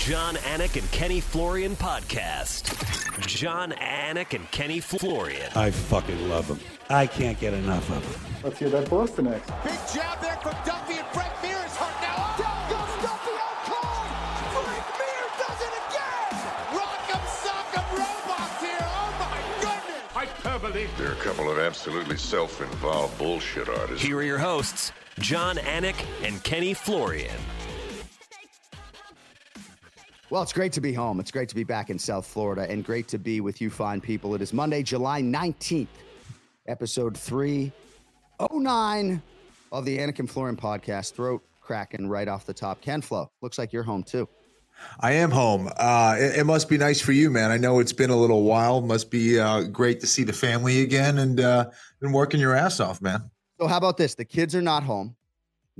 Jon Anik and Kenny Florian podcast. Jon Anik and Kenny Florian. I fucking love them. I can't get enough of them. Let's hear that Boston X. Big jab there from Duffy and Frank Mir is hurt now. Oh, down goes Duffy oh, out cold. Frank Mir does it again. Rock'em sock'em robots here. Oh my goodness. Hyperbole. They're a couple of absolutely self-involved bullshit artists. Here are your hosts, Jon Anik and Kenny Florian. Well, it's great to be home. It's great to be back in South Florida and great to be with you fine people. It is Monday, July 19th, episode 309 of the Anik and Florian podcast. Throat cracking right off the top. Ken Flo, looks like you're home too. I am home. Uh, it, it, must be nice for you, man. I know it's been a little while. Must be uh, great to see the family again and uh, been working your ass off, man. So, how about this? The kids are not home.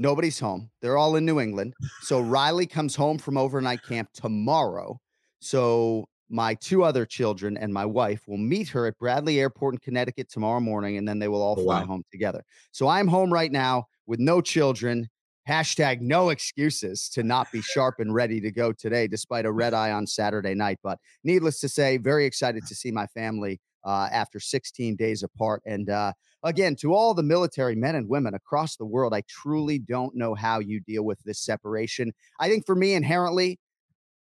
Nobody's home. They're all in New England. So Riley comes home from overnight camp tomorrow. So my two other children and my wife will meet her at Bradley Airport in Connecticut tomorrow morning, and then they will all oh, fly wow. home together. So I'm home right now with no children. Hashtag no excuses to not be sharp and ready to go today, despite a red eye on Saturday night. But needless to say, very excited to see my family uh, after 16 days apart. And uh, again, to all the military men and women across the world, I truly don't know how you deal with this separation. I think for me, inherently,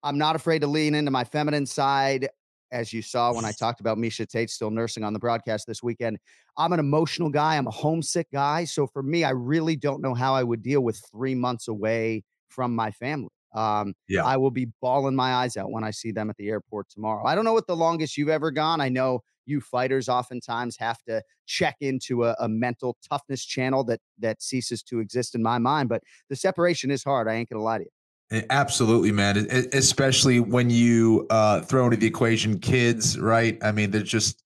I'm not afraid to lean into my feminine side. As you saw when I talked about Miesha Tate still nursing on the broadcast this weekend, I'm an emotional guy. I'm a homesick guy. So for me, I really don't know how I would deal with three months away from my family. Um, yeah. I will be bawling my eyes out when I see them at the airport tomorrow. I don't know what the longest you've ever gone. I know you fighters oftentimes have to check into a, a, mental toughness channel that that ceases to exist in my mind. But the separation is hard. I ain't gonna lie to you. Absolutely, man. Especially when you uh, throw into the equation kids, right? I mean, there's just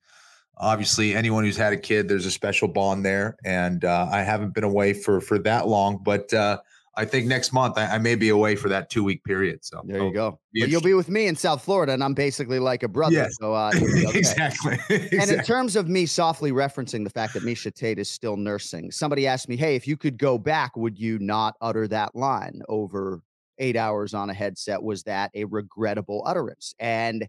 obviously anyone who's had a kid, there's a special bond there. And uh, I haven't been away for for that long, but uh, I think next month I, I, may be away for that two week period. So there you go. You'll be with me in South Florida, and I'm basically like a brother. Yes. So uh, okay. exactly. exactly. And in terms of me softly referencing the fact that Miesha Tate is still nursing, somebody asked me, "Hey, if you could go back, would you not utter that line over eight hours on a headset? Was that a regrettable utterance?" And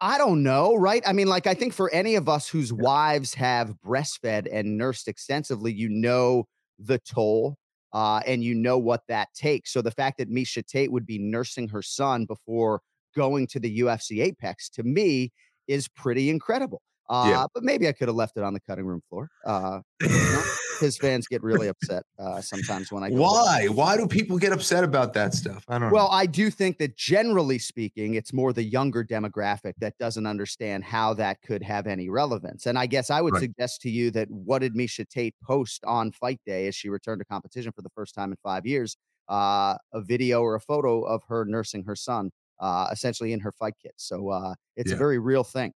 I don't know, right? I mean, like, I think for any of us whose yeah. wives have breastfed and nursed extensively, you know the toll uh, and you know what that takes. So the fact that Miesha Tate would be nursing her son before going to the UFC Apex to me is pretty incredible. Uh, yeah. But maybe I could have left it on the cutting room floor. Uh, his fans get really upset uh, sometimes when I. Why? Why do people get upset about that stuff? I don't. Well, know. I do think that generally speaking, it's more the younger demographic that doesn't understand how that could have any relevance. And I guess I would right. suggest to you that what did Miesha Tate post on fight day as she returned to competition for the first time in five years? Uh, a video or a photo of her nursing her son, uh, essentially in her fight kit. So uh, it's yeah. a very real thing.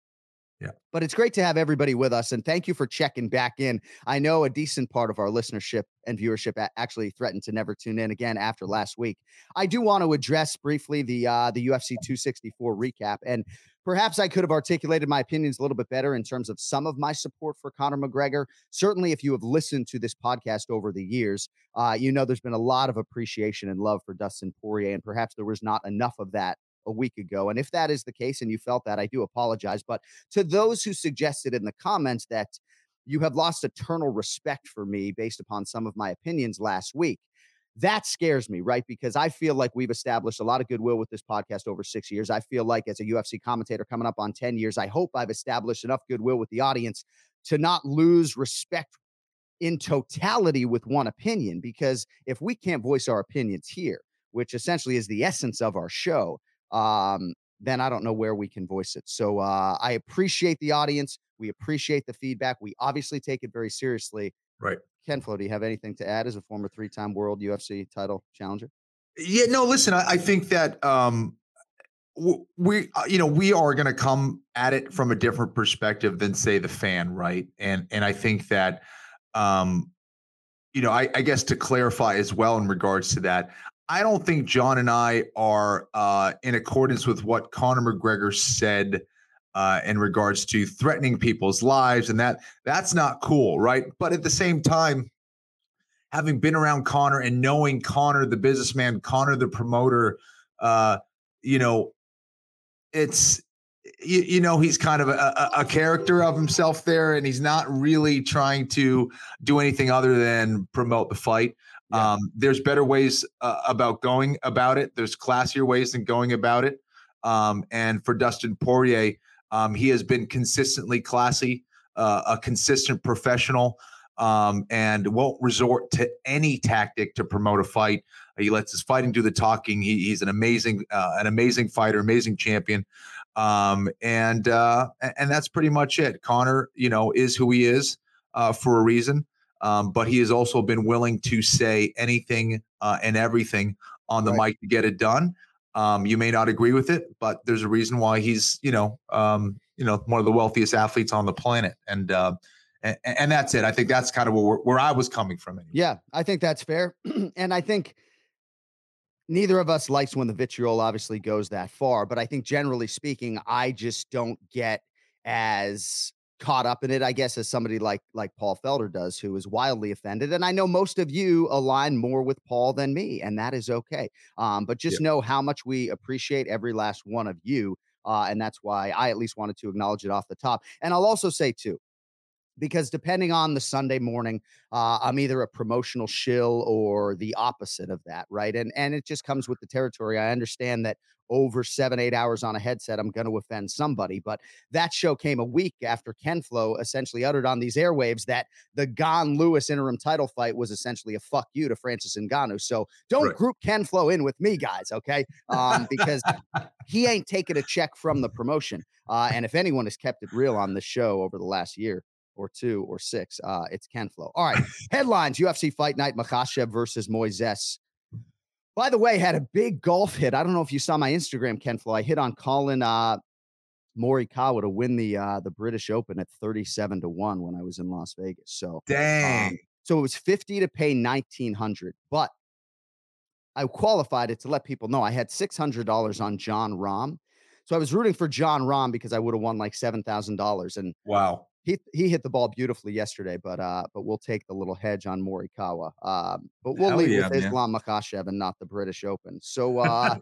Yeah. But it's great to have everybody with us. And thank you for checking back in. I know a decent part of our listenership and viewership actually threatened to never tune in again after last week. I do want to address briefly the uh, the UFC 264 recap. And perhaps I could have articulated my opinions a little bit better in terms of some of my support for Conor McGregor. Certainly, if you have listened to this podcast over the years, uh, you know there's been a lot of appreciation and love for Dustin Poirier, and perhaps there was not enough of that a week ago. And if that is the case and you felt that, I do apologize. But to those who suggested in the comments that you have lost eternal respect for me based upon some of my opinions last week, that scares me, right? Because I feel like we've established a lot of goodwill with this podcast over six years. I feel like as a UFC commentator coming up on 10 years, I hope I've established enough goodwill with the audience to not lose respect in totality with one opinion. Because if we can't voice our opinions here, which essentially is the essence of our show, um, then I don't know where we can voice it. So uh, I appreciate the audience. We appreciate the feedback. We obviously take it very seriously. Right. Ken Flo, do you have anything to add as a former three time world UFC title challenger? Yeah, no, listen, I, I think that um, we, uh, you know, we are going to come at it from a different perspective than say the fan, right? And and I think that, um, you know, I, I guess to clarify as well in regards to that, I don't think Jon and I are uh, in accordance with what Conor McGregor said uh, in regards to threatening people's lives, and that that's not cool, right? But at the same time, having been around Conor and knowing Conor, the businessman, Conor, the promoter, uh, you know, it's you, you, know he's kind of a, a, character of himself there and he's not really trying to do anything other than promote the fight yeah. um, there's better ways uh, about going about it there's classier ways than going about it um, and for dustin poirier um, he has been consistently classy uh, a consistent professional um, and won't resort to any tactic to promote a fight. He lets his fighting do the talking. He, he's an amazing, uh, an amazing fighter, amazing champion, um, and uh, and that's pretty much it. Conor, you know, is who he is uh, for a reason, um, but he has also been willing to say anything uh, and everything on the right. mic to get it done. Um, you may not agree with it, but there's a reason why he's, you know, um, you know, one of the wealthiest athletes on the planet, and uh, and, and that's it. I think that's kind of where, where I was coming from. Anyway. Yeah, I think that's fair. and I think neither of us likes when the vitriol obviously goes that far. But I think generally speaking, I just don't get as caught up in it, I guess, as somebody like like Paul Felder does, who is wildly offended. And I know most of you align more with Paul than me, and that is okay. Um, but just yeah. know how much we appreciate every last one of you. Uh, and that's why I at least wanted to acknowledge it off the top. And I'll also say, too, because depending on the Sunday morning, uh, I'm either a promotional shill or the opposite of that, right? And and it just comes with the territory. I understand that over seven eight hours on a headset, I'm going to offend somebody, but that show came a week after Ken Flo essentially uttered on these airwaves that the Gane Lewis interim title fight was essentially a fuck you to Francis Ngannou. So don't right. group Ken Flo in with me, guys, okay? Um, because he ain't taking a check from the promotion. Uh, and if anyone has kept it real on this show over the last year, or two or six. Uh, it's Ken Flo. All right. Headlines UFC Fight Night Makhachev versus Moises. By the way, had a big golf hit. I don't know if you saw my Instagram, Ken Flo. I hit on Collin uh, Morikawa to win the uh, the British Open at 37 to 1 when I was in Las Vegas. So dang. Um, so it was 50 to pay 1900. But I qualified it to let people know I had $600 on Jon Rahm. So I was rooting for Jon Rahm because I would have won like $7,000. And wow he he hit the ball beautifully yesterday, but uh, but we'll take the little hedge on Morikawa. Um, but we'll Hell leave yeah, with man. Islam Makhachev and not the British Open. So uh,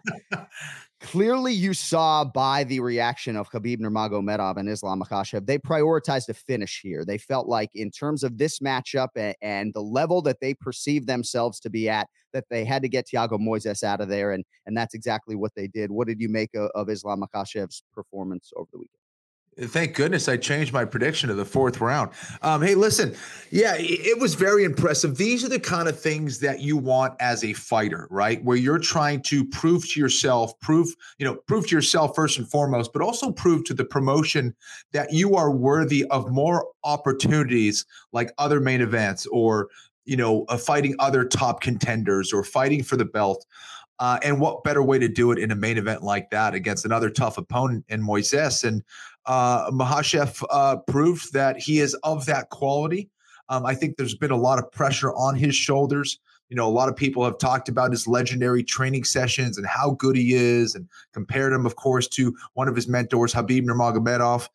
clearly, you saw by the reaction of Khabib Nurmagomedov and Islam Makhachev, they prioritized a finish here. They felt like, in terms of this matchup and, and the level that they perceived themselves to be at, that they had to get Thiago Moises out of there, and and that's exactly what they did. What did you make of, of Islam Makhachev's performance over the weekend? Thank goodness I changed my prediction to the fourth round. Um, hey, listen, yeah, it was very impressive. These are the kind of things that you want as a fighter, right? Where you're trying to prove to yourself, prove, you know, prove to yourself first and foremost, but also prove to the promotion that you are worthy of more opportunities like other main events or, you know, uh, fighting other top contenders or fighting for the belt. Uh, and what better way to do it in a main event like that against another tough opponent in Moises? And uh, Makhachev uh, proved that he is of that quality. Um, I think there's been a lot of pressure on his shoulders. You know, a lot of people have talked about his legendary training sessions and how good he is, and compared him, of course, to one of his mentors, Khabib Nurmagomedov.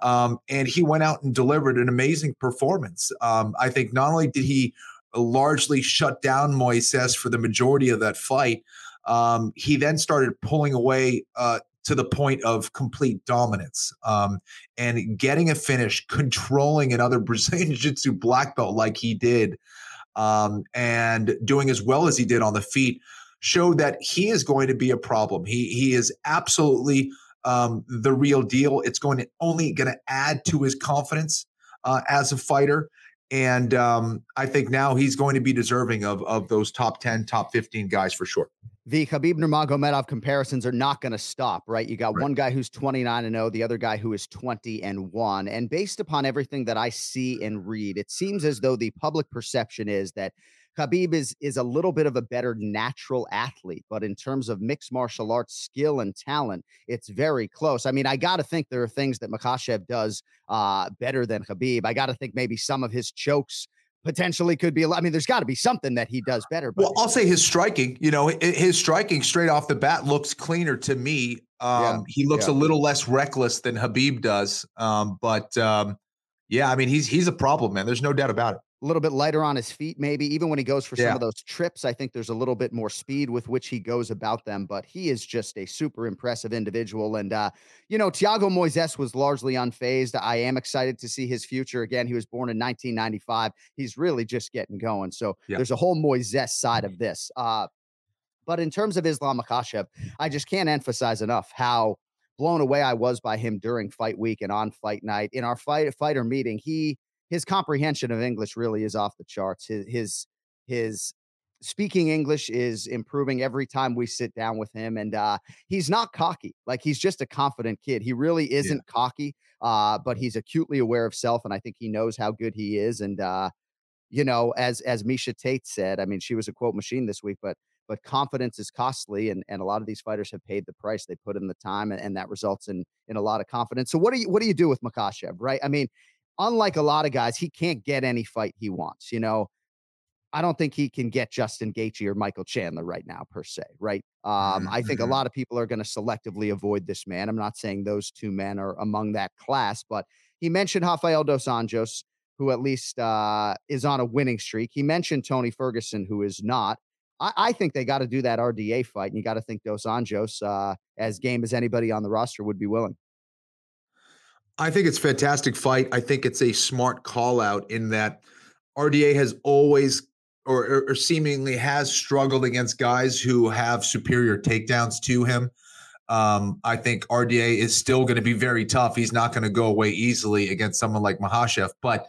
Um, and he went out and delivered an amazing performance. Um, I think not only did he largely shut down Moises for the majority of that fight, um, he then started pulling away uh, to the point of complete dominance um, and getting a finish, controlling another Brazilian Jiu Jitsu black belt like he did, um, and doing as well as he did on the feet showed that he is going to be a problem. He he is absolutely um, the real deal. It's going to only going to add to his confidence uh, as a fighter. And um, I think now he's going to be deserving of of those top 10, top 15 guys for sure the Khabib Nurmagomedov comparisons are not going to stop, right? You got right. one guy who's 29 and 0, the other guy who is 20 and 1. And based upon everything that I see and read, it seems as though the public perception is that Khabib is is a little bit of a better natural athlete, but in terms of mixed martial arts skill and talent, it's very close. I mean, I got to think there are things that Makhachev does uh, better than Khabib. I got to think maybe some of his chokes potentially could be. I mean, there's got to be something that he does better. But well, I'll say his striking. You know, his striking straight off the bat looks cleaner to me. Um, yeah, he looks yeah. a little less reckless than Khabib does. Um, but um, yeah, I mean, he's he's a problem, man. There's no doubt about it. A little bit lighter on his feet, maybe even when he goes for some of those trips. I think there's a little bit more speed with which he goes about them, but he is just a super impressive individual. And, uh, you know, Thiago Moises was largely unfazed. I am excited to see his future. Again, he was born in 1995. He's really just getting going. So Yeah. there's a whole Moises side of this. Uh, but in terms of Islam Makhachev, I just can't emphasize enough how blown away I was by him during fight week and on fight night. In our fight fighter meeting, he his comprehension of English really is off the charts. His his his speaking English is improving every time we sit down with him, and uh, he's not cocky. Like he's just a confident kid. He really isn't cocky, uh, but he's acutely aware of self, and I think he knows how good he is. And uh, you know, as as Miesha Tate said, I mean, she was a quote machine this week, but but confidence is costly, and and a lot of these fighters have paid the price. They put in the time, and, and that results in in a lot of confidence. So what do you what do you do with Makhachev, right? I mean, unlike a lot of guys, he can't get any fight he wants. You know, I don't think he can get Justin Gaethje or Michael Chandler right now, per se, right? Um, I think a Mhm. lot of people are going to selectively avoid this man. I'm not saying those two men are among that class, but he mentioned Rafael dos Anjos, who at least uh, is on a winning streak. He mentioned Tony Ferguson, who is not. I, I think they got to do that RDA fight, and you got to think Dos Anjos, uh, as game as anybody on the roster, would be willing. I think it's fantastic fight. I think it's a smart call out in that RDA has always or, or, or seemingly has struggled against guys who have superior takedowns to him. Um, I think RDA is still going to be very tough. He's not going to go away easily against someone like Makhachev, but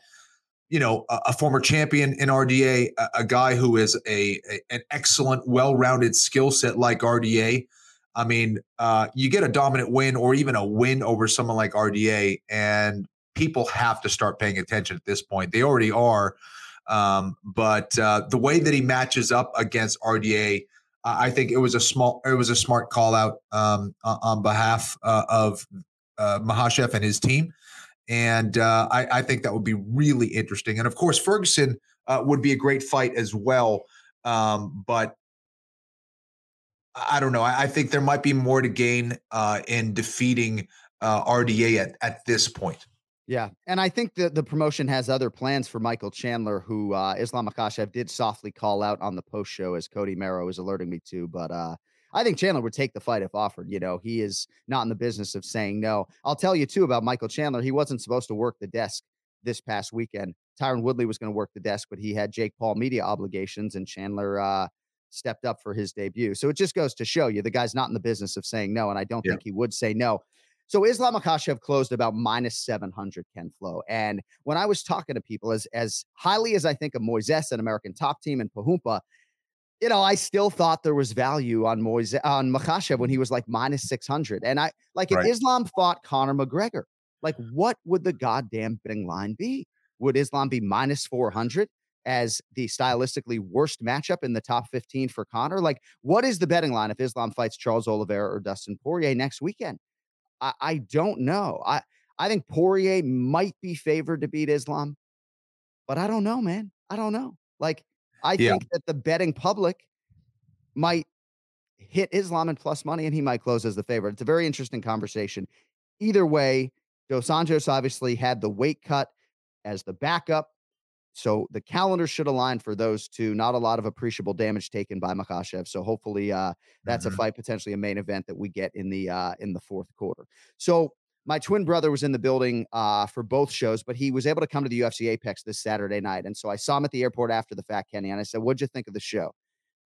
you know, a, a former champion in RDA, a, a guy who is a, a an excellent, well-rounded skill set like RDA. I mean, uh, you get a dominant win or even a win over someone like RDA, and people have to start paying attention at this point. They already are. Um, but uh, the way that he matches up against RDA, I think it was a small, it was a smart call out um, on behalf uh, of uh, Makhachev and his team, and uh, I, I think that would be really interesting. And of course, Ferguson would be a great fight as well. Um, but I don't know. I, I think there might be more to gain uh, in defeating uh, RDA at, at this point. Yeah, and I think that the promotion has other plans for Michael Chandler, who uh, Islam Makhachev did softly call out on the post show, as Cody Merrow is alerting me to. But uh, I think Chandler would take the fight if offered. You know, he is not in the business of saying no. I'll tell you too about Michael Chandler. He wasn't supposed to work the desk this past weekend. Tyron Woodley was going to work the desk, but he had Jake Paul media obligations, and Chandler uh, stepped up for his debut. So it just goes to show you the guy's not in the business of saying no, and I don't Yeah. think he would say no. So Islam Makhachev closed about minus 700 Ken Flo. And when I was talking to people, as as highly as I think of Moises, an American top team, and Pahumpa, you know, I still thought there was value on Moises on Makhachev when he was like minus 600. And I like if Right. Islam fought Conor McGregor, like what would the goddamn betting line be? Would Islam be minus 400 as the stylistically worst matchup in the top 15 for Conor. Like, what is the betting line if Islam fights Charles Oliveira or Dustin Poirier next weekend? I, I don't know. I, I think Poirier might be favored to beat Islam, but I don't know, man. I don't know. Like, I Yeah. think that the betting public might hit Islam and plus money, and he might close as the favorite. It's a very interesting conversation. Either way, Dos Anjos obviously had the weight cut as the backup. So the calendar should align for those two. Not a lot of appreciable damage taken by Makhachev. So hopefully uh, that's Mhm. a fight, potentially a main event that we get in the uh, in the fourth quarter. So my twin brother was in the building uh, for both shows, but he was able to come to the UFC Apex this Saturday night. And so I saw him at the airport after the fact, Kenny, and I said, What'd you think of the show?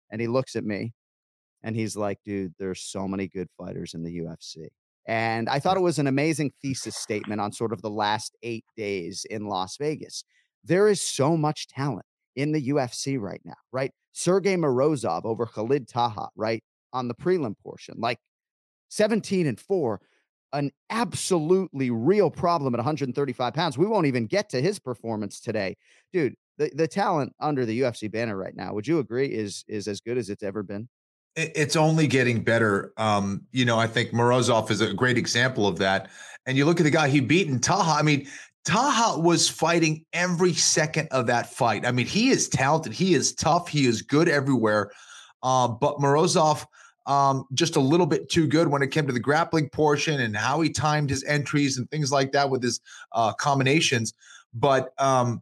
And he looks at me and he's like, Dude, there's so many good fighters in the UFC. And I thought it was an amazing thesis statement on sort of the last eight days in Las Vegas. There is so much talent in the UFC right now, right? Sergey Morozov over Khalid Taha, right? On the prelim portion, like 17 and 4, an absolutely real problem at 135 pounds. We won't even get to his performance today. Dude, the, the talent under the UFC banner right now, would you agree is is as good as it's ever been? It's only getting better. Um, you know, I think Morozov is a great example of that. And you look at the guy he beat in Taha. I mean, Taha was fighting every second of that fight. I mean, he is talented. He is tough. He is good everywhere. Uh, but Morozov, um, just a little bit too good when it came to the grappling portion and how he timed his entries and things like that with his uh, combinations. But um,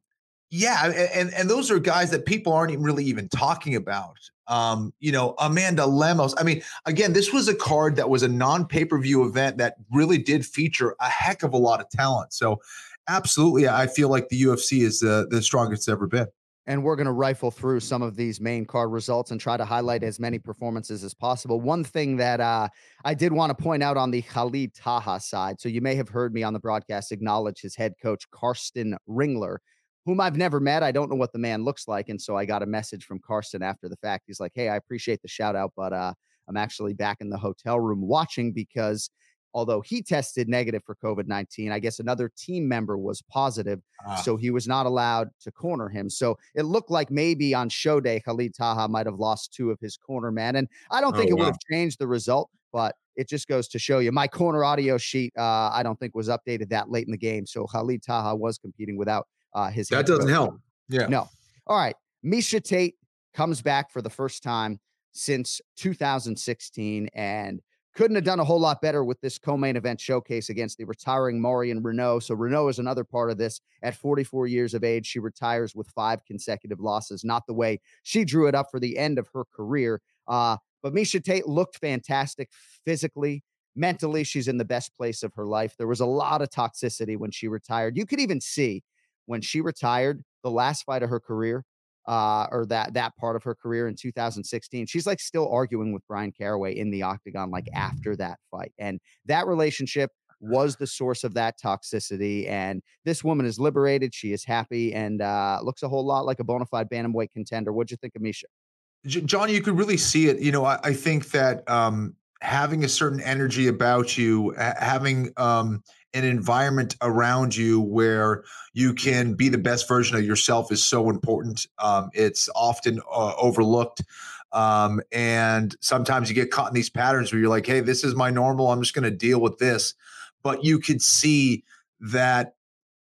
Yeah, and and those are guys that people aren't even really even talking about. Um, you know, Amanda Lemos. I mean, again, this was a card that was a non-pay-per-view event that really did feature a heck of a lot of talent. So, absolutely, I feel like the UFC is uh, the strongest it's ever been and we're going to rifle through some of these main card results and try to highlight as many performances as possible. One thing that uh, I did want to point out on the Khalid Taha side, so you may have heard me on the broadcast acknowledge his head coach Karsten Ringler, whom I've never met. I don't know what the man looks like, and so I got a message from Karsten after the fact. He's like, "Hey, I appreciate the shout out, but uh, I'm actually back in the hotel room watching because." Although he tested negative for COVID 19. I guess another team member was positive, ah. so he was not allowed to corner him. So it looked like maybe on show day, Khalid Taha might have lost two of his corner men. And I don't think oh, it would have changed the result, but it just goes to show you my corner audio sheet, uh, I don't think was updated that late in the game. So Khalid Taha was competing without uh, his. That doesn't help. Yeah. No. All right. Miesha Tate comes back for the first time since 2016 and couldn't have done a whole lot better with this co-main event showcase against the retiring Marion Reneau. So Reneau is another part of this. At 44 years of age, she retires with five consecutive losses. Not the way she drew it up for the end of her career. Uh, but Miesha Tate looked fantastic physically. Mentally, she's in the best place of her life. There was a lot of toxicity when she retired. You could even see when she retired, the last fight of her career, uh, or that that part of her career in 2016. She's like still arguing with Bryan Caraway in the octagon, like after that fight, and that relationship was the source of that toxicity. And this woman is liberated. She is happy and uh, looks a whole lot like a bona fide bantamweight contender. What'd you think of Miesha? Jon, you could really see it. You know, I, I think that um, having a certain energy about you, having um, an environment around you where you can be the best version of yourself is so important. Um, it's often uh, overlooked. Um, and sometimes you get caught in these patterns where you're like, hey, this is my normal. I'm just going to deal with this. But you could see that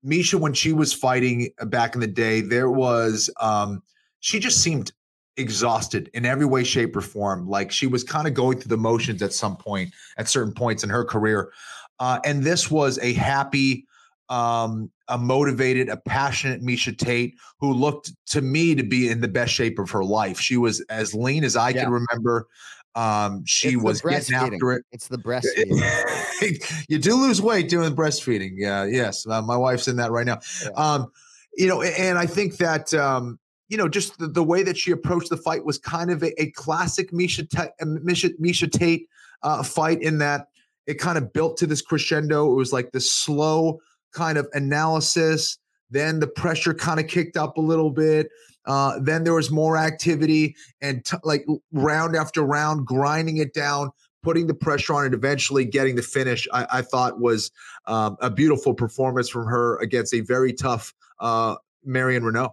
Miesha, when she was fighting back in the day, there was, um, she just seemed exhausted in every way, shape, or form. Like she was kind of going through the motions at some point, at certain points in her career. Uh, and this was a happy, um, a motivated, a passionate Miesha Tate who looked to me to be in the best shape of her life. She was as lean as I yeah. can remember. Um, she it's was getting after it. It's the breastfeeding. you do lose weight doing breastfeeding. Yeah, yes, uh, my wife's in that right now. Yeah. Um, you know, and I think that um, you know, just the, the, way that she approached the fight was kind of a, a classic Miesha, T- Miesha, Miesha Tate uh, fight in that it kind of built to this crescendo. It was like this slow kind of analysis. Then the pressure kind of kicked up a little bit. Uh, then there was more activity and t- like round after round, grinding it down, putting the pressure on it, eventually getting the finish. I, I thought was um, a beautiful performance from her against a very tough uh, Marion Reneau.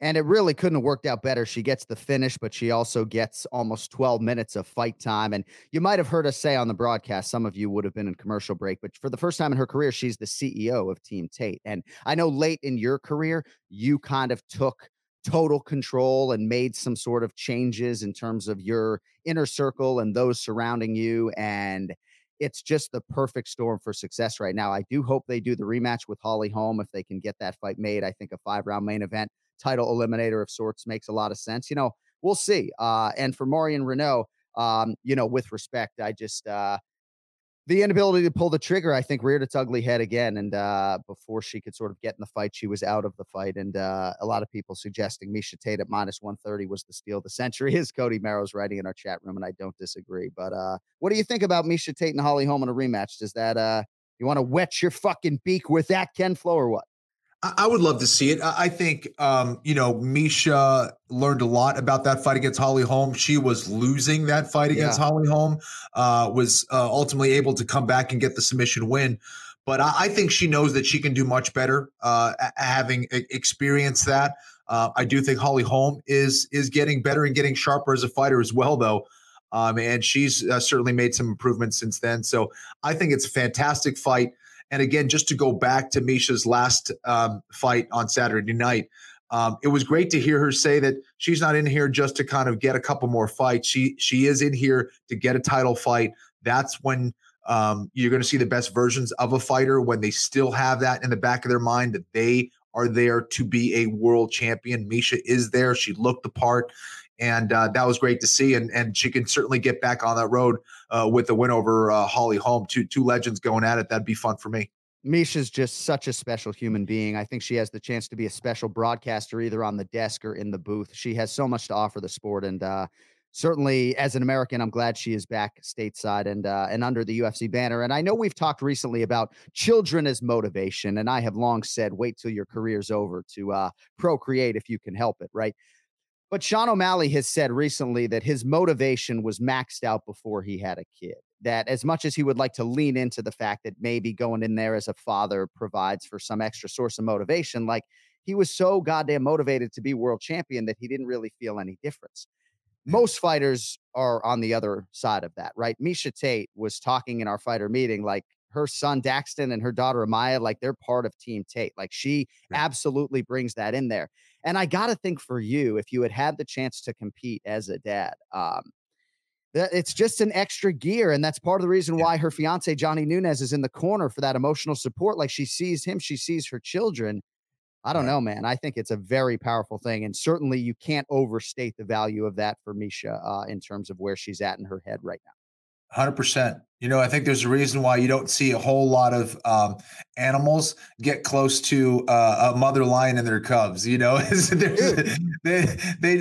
And it really couldn't have worked out better. She gets the finish, but she also gets almost 12 minutes of fight time. And you might have heard us say on the broadcast, some of you would have been in commercial break, but for the first time in her career, she's the CEO of Team Tate. And I know late in your career, you kind of took total control and made some sort of changes in terms of your inner circle and those surrounding you. And it's just the perfect storm for success right now. I do hope they do the rematch with Holly Holm if they can get that fight made. I think a five round main event title eliminator of sorts makes a lot of sense. You know, we'll see. Uh, and for Marion Reneau, um, you know, with respect, I just uh, the inability to pull the trigger, I think, reared its ugly head again. And uh, before she could sort of get in the fight, she was out of the fight. And uh, a lot of people suggesting Miesha Tate at minus 130 was the steal of the century, as Cody Merrow's writing in our chat room, and I don't disagree. But uh, what do you think about Miesha Tate and Holly Holm in a rematch? Does that uh, you want to wet your fucking beak with that Ken Flo or what? I would love to see it. I think, um, you know, Miesha learned a lot about that fight against Holly Holm. She was losing that fight against yeah. Holly Holm, uh, was uh, ultimately able to come back and get the submission win. But I, I think she knows that she can do much better, uh, having experienced that. Uh, I do think Holly Holm is is getting better and getting sharper as a fighter as well, though. Um, and she's uh, certainly made some improvements since then. So I think it's a fantastic fight. And again, just to go back to Miesha's last um, fight on Saturday night, um, it was great to hear her say that she's not in here just to kind of get a couple more fights. She she is in here to get a title fight. That's when um, you're going to see the best versions of a fighter when they still have that in the back of their mind that they are there to be a world champion. Miesha is there. She looked the part. And uh, that was great to see, and and she can certainly get back on that road uh, with the win over uh, Holly Holm. Two two legends going at it. That'd be fun for me. Miesha's just such a special human being. I think she has the chance to be a special broadcaster, either on the desk or in the booth. She has so much to offer the sport, and uh, certainly as an American, I'm glad she is back stateside and uh, and under the UFC banner. And I know we've talked recently about children as motivation, and I have long said, wait till your career's over to uh, procreate if you can help it, right? But Sean O'Malley has said recently that his motivation was maxed out before he had a kid. That as much as he would like to lean into the fact that maybe going in there as a father provides for some extra source of motivation, like he was so goddamn motivated to be world champion that he didn't really feel any difference most fighters are on the other side of that, right? Miesha Tate was talking in our fighter meeting, like her son Daxton and her daughter Amaya, like they're part of Team Tate. Like she absolutely brings that in there. And I got to think for you, if you had had the chance to compete as a dad, um, that it's just an extra gear. And that's part of the reason why her fiance, Johnny Nunes, is in the corner for that emotional support. Like she sees him, she sees her children. I don't know, man. I think it's a very powerful thing, and certainly you can't overstate the value of that for Miesha uh, in terms of where she's at in her head right now. Hundred percent. You know, I think there's a reason why you don't see a whole lot of um, animals get close to uh, a mother lion and their cubs. You know, they, they, they,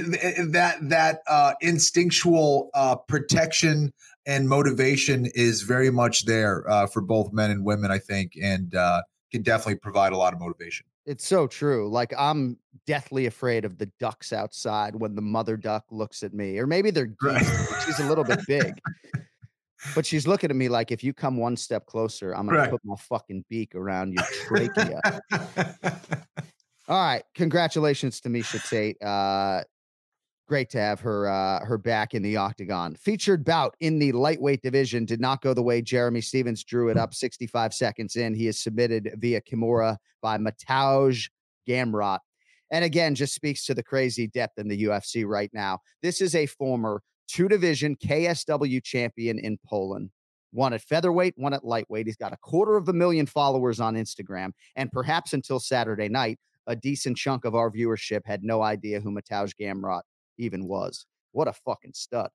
that that uh, instinctual uh, protection and motivation is very much there uh, for both men and women. I think, and uh, can definitely provide a lot of motivation. It's so true. Like I'm deathly afraid of the ducks outside when the mother duck looks at me, or maybe they're geese. she's a little bit big, but she's looking at me like, if you come one step closer, I'm gonna Right. put my fucking beak around your trachea. All right, congratulations to Miesha Tate. Uh, great to have her uh, her back in the octagon. Featured bout in the lightweight division did not go the way Jeremy Stephens drew it up. 65 seconds in, he is submitted via Kimura by Mateusz Gamrot. And again, just speaks to the crazy depth in the UFC right now. This is a former two division KSW champion in Poland. One at featherweight, one at lightweight. He's got a quarter of a million followers on Instagram. And perhaps until Saturday night, a decent chunk of our viewership had no idea who Mateusz Gamrot even was. What a fucking stud.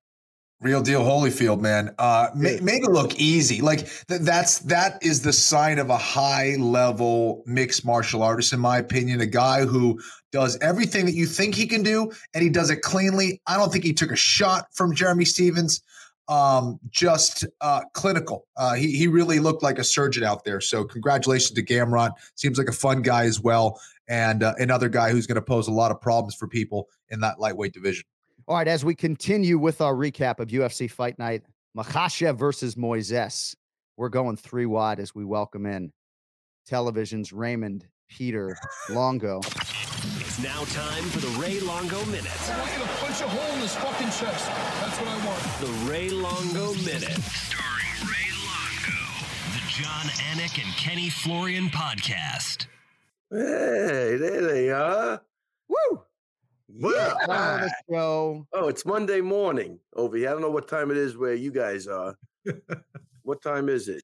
Real deal, Holyfield, man. Uh, ma- made it look easy. Like th- that's that is the sign of a high level mixed martial artist, in my opinion. A guy who does everything that you think he can do, and he does it cleanly. I don't think he took a shot from Jeremy Stephens. Um, just uh, clinical. Uh, he he really looked like a surgeon out there. So congratulations to Gamrot. Seems like a fun guy as well, and uh, another guy who's going to pose a lot of problems for people in that lightweight division. All right, as we continue with our recap of UFC Fight Night, Makhachev versus Moises, we're going three wide as we welcome in television's Raymond Peter Longo. It's now time for the Ray Longo Minute. I want you to punch a hole in his fucking chest. That's what I want. The Ray Longo Minute. Starring Ray Longo. The Jon Anik and Kenny Florian podcast. Hey, there they are. Woo! Yeah. Show. Oh, it's Monday morning over here. I don't know what time it is where you guys are. what time is it?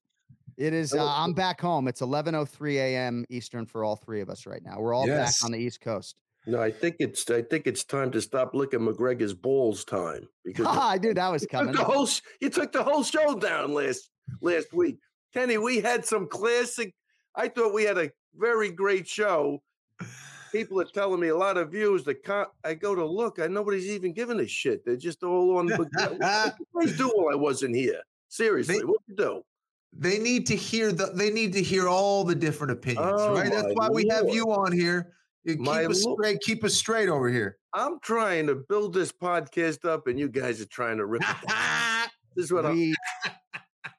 It is. Uh, I'm back home. It's 11:03 a.m. Eastern for all three of us right now. We're all Yes. back on the East Coast. No, I think it's I think it's time to stop licking McGregor's balls time because I knew that was coming. the whole you took the whole show down last last week. Kenny, we had some classic. I thought we had a very great show. People are telling me a lot of views. The co- I go to look, and nobody's even giving a shit. They're just all on. What did you do while I wasn't here? Seriously, They- what you do? They need to hear the. They need to hear all the different opinions, Oh, right? That's why we have you on here. Keep My us lord. straight. Keep us straight over here. I'm trying to build this podcast up, and you guys are trying to rip it down. This is what I'm. we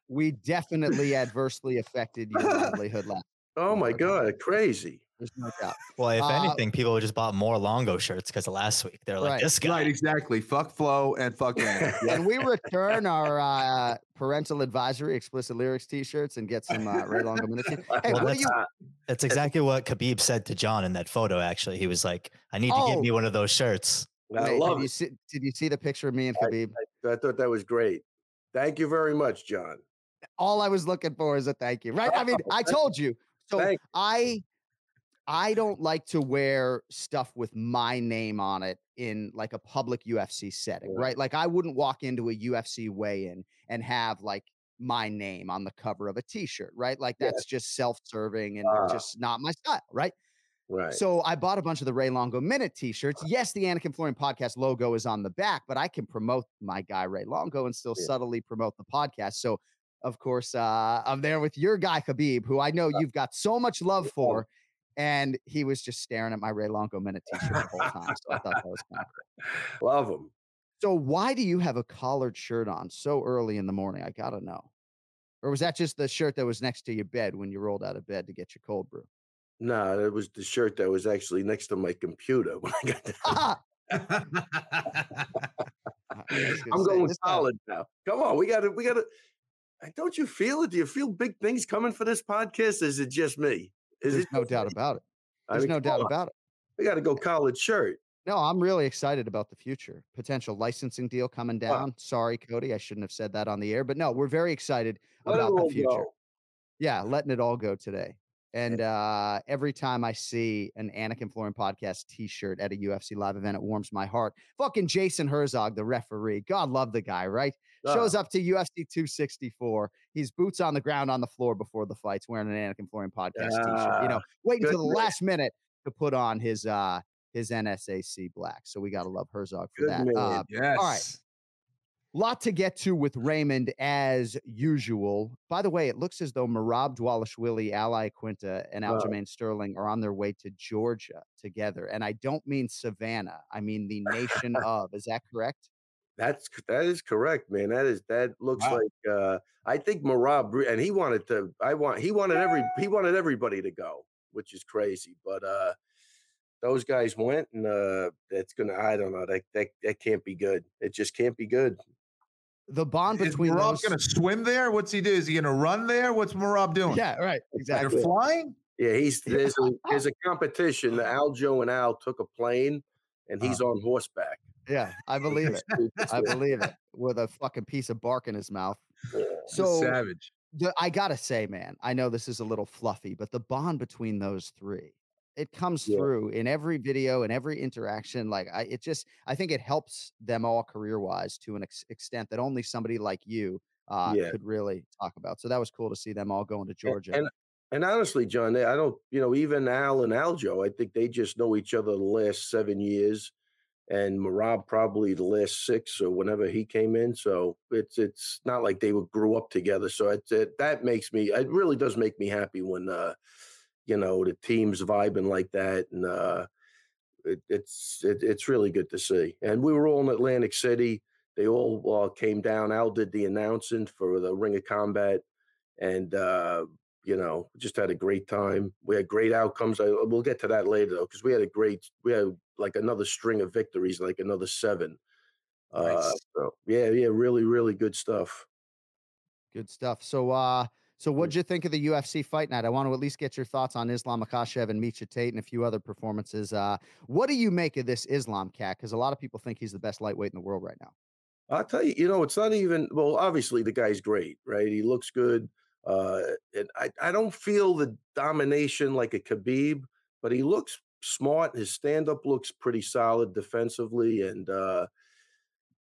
we definitely adversely affected your livelihood oh last. Oh my god, crazy! There's no doubt. Well, if Uh, anything, people just bought more Longo shirts because of last week. They're like, Right, this guy. Right, exactly. Fuck Flo and fuck Anna. Can we return our uh, parental advisory explicit lyrics T-shirts and get some uh, Ray Longo minutes? Hey, Well, what do that's- you? That's exactly what Khabib said to Jon in that photo. Actually, he was like, "I need to Oh. get me one of those shirts." I love did you it. see? Did you see the picture of me and Khabib? I thought that was great. Thank you very much, Jon. All I was looking for is a thank you. Right? I mean, I told you. So Thank- I I don't like to wear stuff with my name on it in like a public UFC setting, Right. Like I wouldn't walk into a UFC weigh-in and have like my name on the cover of a t-shirt, right? Like Yeah. that's just self-serving and Ah. just not my style, right? Right. So I bought a bunch of the Ray Longo Minute t-shirts. Yes, the Anik and Florian podcast logo is on the back, but I can promote my guy Ray Longo and still Yeah. subtly promote the podcast. So of course, uh, I'm there with your guy Khabib, who I know you've got so much love Yeah. for, and he was just staring at my Ray Longo Minute t-shirt the whole time. So I thought that was kind of cool. Love him. So why do you have a collared shirt on so early in the morning? I gotta know. Or was that just the shirt that was next to your bed when you rolled out of bed to get your cold brew? No, it was the shirt that was actually next to my computer when I got there. Ah! I'm going solid now. Come on, we got to, we got to. Don't you feel it? Do you feel big things coming for this podcast? Is it just me? Is There's it no doubt about it. I There's mean, no doubt on. about it. We got to go college shirt. No, I'm really excited about the future. Potential licensing deal coming Wow. down. Sorry, Cody, I shouldn't have said that on the air, but no, we're very excited Let about the future. go. Yeah, letting it all go today. And uh, every time I see an Anik and Florian podcast T-shirt at a UFC live event, it warms my heart. Fucking Jason Herzog, the referee, God love the guy, right? Shows up to UFC 264. He's boots on the ground on the floor before the fights, wearing an Anik and Florian podcast T-shirt. You know, waiting until the last minute to put on his uh his NSAC black. So we gotta love Herzog for Good that. Uh, yes. lot to get to with Raymond as usual. By the way, it looks as though Merab Dvalishvili, Al Iaquinta, and Wow. Aljamain Sterling are on their way to Georgia together. And I don't mean Savannah. I mean the nation of. Is that correct? That's that is correct, man. That is that looks Wow. like. uh I think Merab and he wanted to. I want he wanted every he wanted everybody to go, which is crazy. But uh those guys went, and uh that's gonna. I don't know. That that that can't be good. It just can't be good. The bond Is between Merab those. going to swim there? What's he do? Is he going to run there? What's Merab doing? Yeah, right. Exactly. They're flying? Yeah, he's there's a, there's a competition. The Aljo and Al took a plane, and he's on horseback. Yeah, I believe it. I believe it. With a fucking piece of bark in his mouth. So Savage. the, I gotta say, man, I know this is a little fluffy, but the bond between those three, it comes Yeah. through in every video and every interaction. Like, I, it just, I think it helps them all career wise to an ex- extent that only somebody like you uh, Yeah. could really talk about. So that was cool to see them all going to Georgia. And and honestly, Jon, they- I don't, you know, even Al and Aljo, I think they just know each other the last seven years, and Merab probably the last six or whenever he came in. So it's it's not like they grew up together. So it, it that makes me, it really does make me happy when, uh, you know, the team's vibing like that, and uh, it, it's it, it's really good to see. And we were all in Atlantic City. They all uh, came down. Al did the announcing for the Ring of Combat, and uh, you know, just had a great time. We had great outcomes. I, we'll get to that later though, because we had a great, we had like another string of victories, like another seven. Uh, so yeah, yeah, really, really good stuff. Good stuff. So, uh, so what'd you think of the UFC fight night? I want to at least get your thoughts on Islam Makhachev and Miesha Tate and a few other performances. Uh, what do you make of this Islam cat? Because a lot of people think he's the best lightweight in the world right now. I'll tell you, you know, it's not even well, obviously the guy's great, right? He looks good. Uh and I, I don't feel the domination like a Khabib, but he looks smart. His stand-up looks pretty solid defensively and uh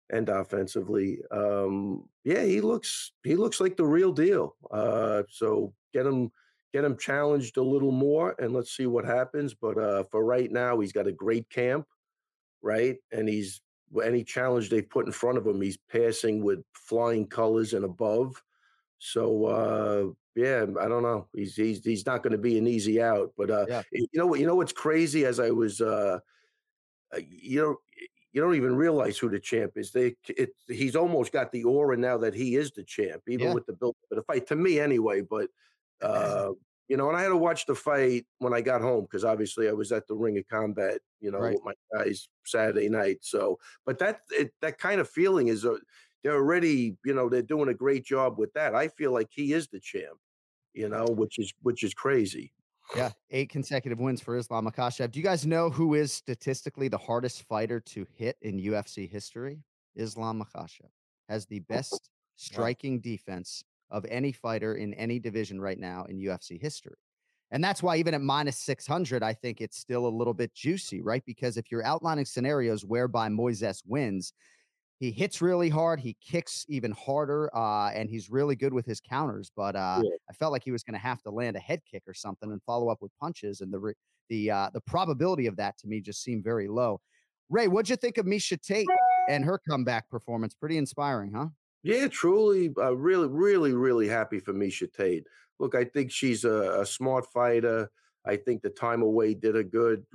and offensively. Um yeah, he looks he looks like the real deal. Uh so get him get him challenged a little more and let's see what happens. But uh for right now, he's got a great camp, right? And he's any challenge they put in front of him, he's passing with flying colors and above. So uh, yeah, I don't know. He's he's he's not going to be an easy out. But uh, Yeah. you know what? You know what's crazy? As I was, uh, uh, you know, you don't even realize who the champ is. They it, he's almost got the aura now that he is the champ, even Yeah. with the build of the fight. To me, anyway. But uh, you know, and I had to watch the fight when I got home because obviously I was at the Ring of Combat, you know, Right. with my guys Saturday night. So, but that it, that kind of feeling is uh, they're already, you know, they're doing a great job with that. I feel like he is the champ, you know, which is which is crazy. Yeah, eight consecutive wins for Islam Makhachev. Do you guys know who is statistically the hardest fighter to hit in UFC history? Islam Makhachev has the best striking defense of any fighter in any division right now in UFC history. And that's why even at minus 600, I think it's still a little bit juicy, right? Because if you're outlining scenarios whereby Moises wins, he hits really hard, he kicks even harder, uh, and he's really good with his counters. But uh, Yeah. I felt like he was going to have to land a head kick or something and follow up with punches, and the re- the uh, the probability of that to me just seemed very low. Ray, what'd you think of Miesha Tate and her comeback performance? Pretty inspiring, huh? Yeah, truly, uh, really, really, really happy for Miesha Tate. Look, I think she's a, a smart fighter. I think the time away did her good.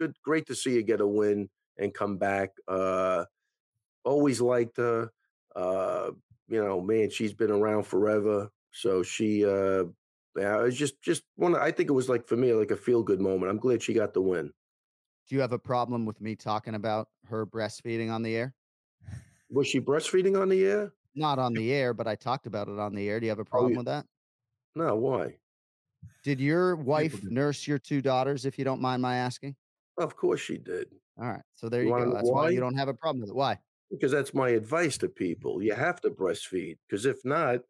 Good, great to see her get a win and come back. Uh, always liked her. Uh, you know, man, she's been around forever. So she, uh, yeah, it was just, just one. I think it was like for me, like a feel good moment. I'm glad she got the win. Do you have a problem with me talking about her breastfeeding on the air? Was she breastfeeding on the air? Not on the air, but I talked about it on the air. Do you have a problem yeah. with that? No, why? Did your wife nurse your two daughters, if you don't mind my asking? Of course she did. All right. So there You you, go. That's why? why? you don't have a problem with it. Why? Because that's my advice to people. You have to breastfeed because if not,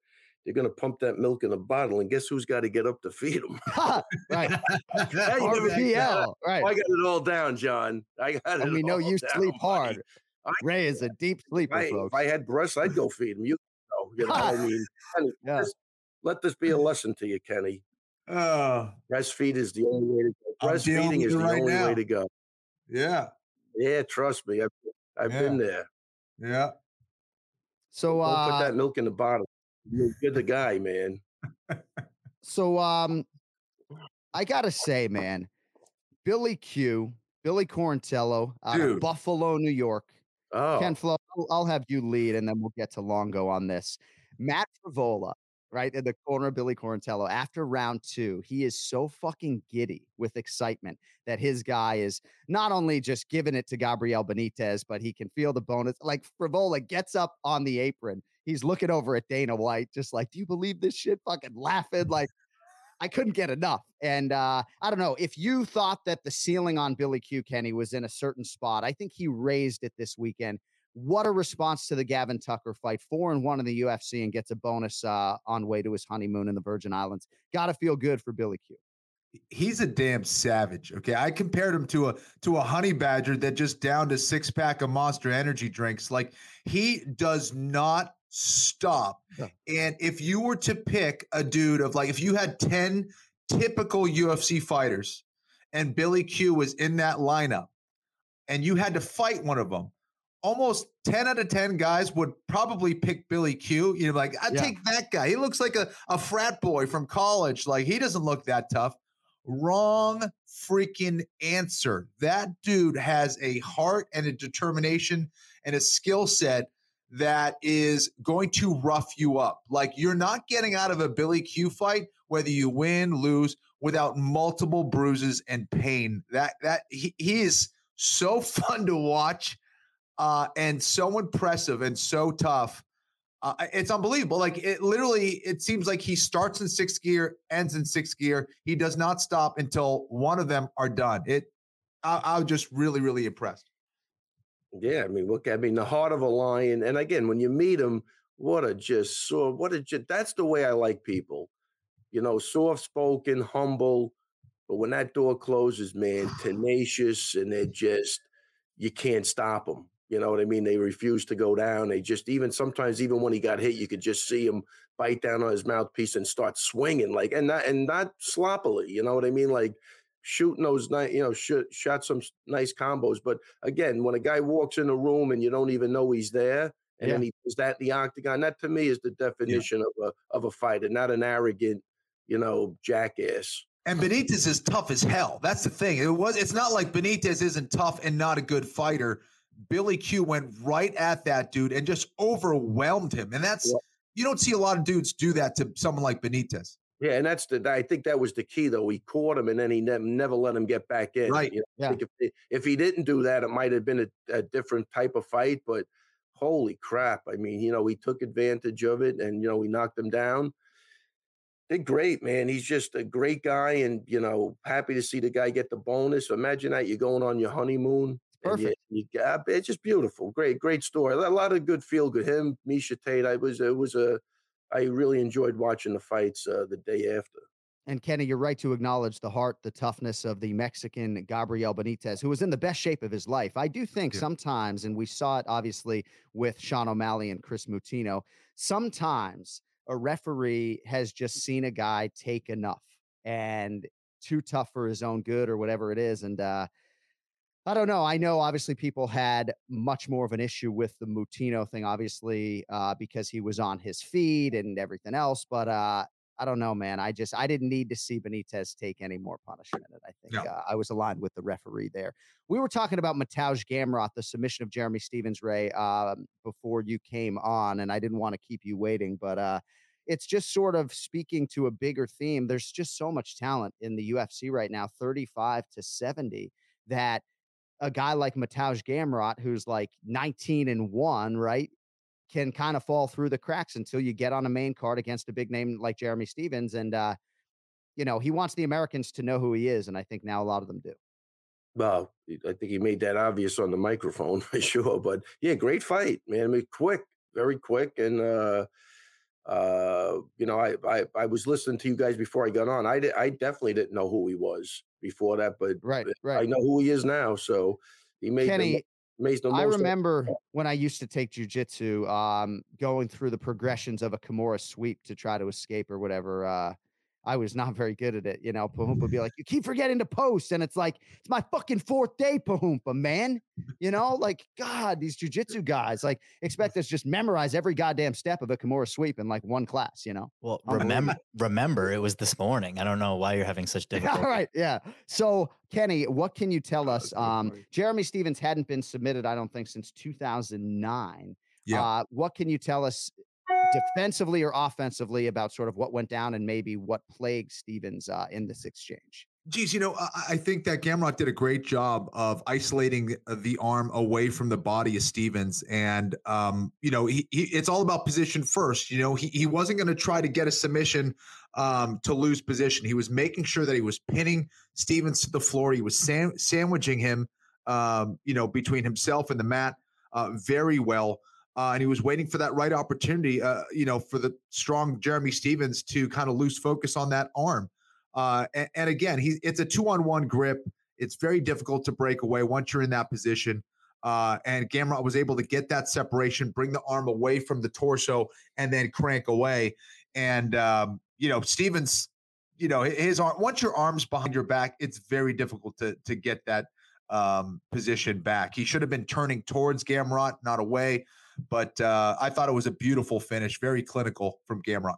they're going to pump that milk in a bottle, and guess who's got to get up to feed them? right. RPL. RPL. Right. I got it all down, Jon. I got it. And we know all you down, sleep hard. I- Ray is a deep sleeper, I, if folks. I had breasts, I'd go feed them. You know, you know what I mean? Kenny, Yeah. just let this be a lesson to you, Kenny. Oh, Breastfeed is the only way to go. Breastfeeding is the right only now. way to go. yeah, Yeah, trust me. I've, I've been there. Yeah. So Don't uh put that milk in the bottle. You're the guy, man. so um I gotta say, man, Billy Q, Billy out of Buffalo, New York. Oh, Ken Flo, I'll- have you lead and then we'll get to Longo on this. Matt Frevola, right in the corner Billy Quarantillo. After round two, he is so fucking giddy with excitement that his guy is not only just giving it to Gabriel Benitez, but he can feel the bonus. Like Frevola gets up on the apron. He's looking over at Dana White, just like, do you believe this shit? Fucking laughing. Like, I couldn't get enough. And uh, I don't know if you thought that the ceiling on Billy Q Kenny was in a certain spot. I think he raised it this weekend. What a response to the Gavin Tucker fight. Four and one in the UFC and gets a bonus uh, on way to his honeymoon in the Virgin Islands. Got to feel good for Billy Q. He's a damn savage. Okay, I compared him to a to a honey badger that just downed a six pack of Monster Energy drinks. Like he does not stop. Yeah. And if you were to pick a dude of like, if you had ten typical UFC fighters, and Billy Q was in that lineup, and you had to fight one of them, almost 10 out of 10 guys would probably pick Billy Q. You're like, I Yeah. take that guy. He looks like a, a frat boy from college. Like he doesn't look that tough. Wrong freaking answer. That dude has a heart and a determination and a skill set that is going to rough you up. Like you're not getting out of a Billy Q fight, whether you win, lose, without multiple bruises and pain. That that he, he is so fun to watch uh, and so impressive and so tough. Uh, it's unbelievable. Like it literally, it seems like he starts in sixth gear, ends in sixth gear. He does not stop until one of them are done. It, I, I was just really, really impressed. Yeah, I mean, look, I mean, the heart of a lion. And again, when you meet him, what a just so what a just that's the way I like people. You know, soft spoken, humble, but when that door closes, man, tenacious, and they're just you can't stop them. You know what I mean? They refuse to go down. They just even sometimes even when he got hit, you could just see him bite down on his mouthpiece and start swinging like and not and not sloppily. You know what I mean? Like shooting those nice, you know, shoot, shot some nice combos. But again, when a guy walks in a room and you don't even know he's there, and then he is that the octagon, that to me is the definition of a of a fighter, not an arrogant, you know, jackass. And Benitez is tough as hell. That's the thing. It was. It's not like Benitez isn't tough and not a good fighter. Billy Q went right at that dude and just overwhelmed him. And that's Yeah. you don't see a lot of dudes do that to someone like Benitez. Yeah, and that's the. I think that was the key, though. He caught him, and then he never never let him get back in. Right. You know, Yeah. if if he didn't do that, it might have been a, a different type of fight. But holy crap! I mean, you know, he took advantage of it, and you know, he knocked him down. Did great, man. He's just a great guy, and you know, happy to see the guy get the bonus. Imagine that you're going on your honeymoon. And you- Perfect. You, got, it's just beautiful. Great, great story. A lot of good feel good. Him, Miesha Tate. I was it was a. I really enjoyed watching the fights uh, the day after. And Kenny, you're right to acknowledge the heart, the toughness of the Mexican Gabriel Benitez, who was in the best shape of his life. I do think Yeah. sometimes, and we saw it obviously with Sean O'Malley and Chris Moutinho, sometimes a referee has just seen a guy take enough and too tough for his own good or whatever it is. And uh, I don't know. I know obviously people had much more of an issue with the Moutinho thing, obviously, uh, because he was on his feed and everything else. But uh, I don't know, man. I just I didn't need to see Benitez take any more punishment. And I think Yeah. uh, I was aligned with the referee there. We were talking about Mateusz Gamrot, the submission of Jeremy Stephens Ray, um, before you came on, and I didn't want to keep you waiting, but uh, it's just sort of speaking to a bigger theme. There's just so much talent in the UFC right now, 35 to 70, that a guy like Mateusz Gamrot, who's like 19 and one, right, can kind of fall through the cracks until you get on a main card against a big name like Jeremy Stephens. And, uh, you know, he wants the Americans to know who he is. And I think now a lot of them do. Well, I think he made that obvious on the microphone for sure. But yeah, great fight, man. I mean, quick, very quick, and uh, uh, you know, I, I I was listening to you guys before I got on. I I definitely didn't know who he was before that, but Right, right. I know who he is now. So he made Kenny, mo- makes the I most of- remember when I used to take jujitsu, um, going through the progressions of a Kimura sweep to try to escape or whatever. Uh, I was not very good at it. You know, Pahumpa would be like, "You keep forgetting to post," and it's like, "It's my fucking fourth day, Pahumpa, man." You know, like God, these jujitsu guys like expect us just memorize every goddamn step of a Kimura sweep in like one class. You know. Well, remember, remember, it was this morning. I don't know why you're having such difficulty. All right, yeah. So, Kenny, what can you tell us? Um. Jeremy Stephens hadn't been submitted, I don't think, since 2009. Yeah. Uh, what can you tell us defensively or offensively about sort of what went down and maybe what plagued Stephens uh, in this exchange? Geez, you know, I, think that Gamrot did a great job of isolating uh, the arm away from the body of Stephens, and um, you know, he, he it's all about position first. You know, he he wasn't going to try to get a submission um, to lose position. He was making sure that he was pinning Stephens to the floor. He was sam- sandwiching him, um, you know, between himself and the mat uh, very well. Uh, and he was waiting for that right opportunity, uh, you know, for the strong Jeremy Stephens to kind of lose focus on that arm. Uh, and, and again, he it's a two on one grip. It's very difficult to break away once you're in that position. Uh, and Gamrot was able to get that separation, bring the arm away from the torso, and then crank away. And um, you know, Stephens, you know, his arm. Once your arm's behind your back, it's very difficult to to get that um, position back. He should have been turning towards Gamrot, not away. But uh, I thought it was a beautiful finish, very clinical from Gamrot.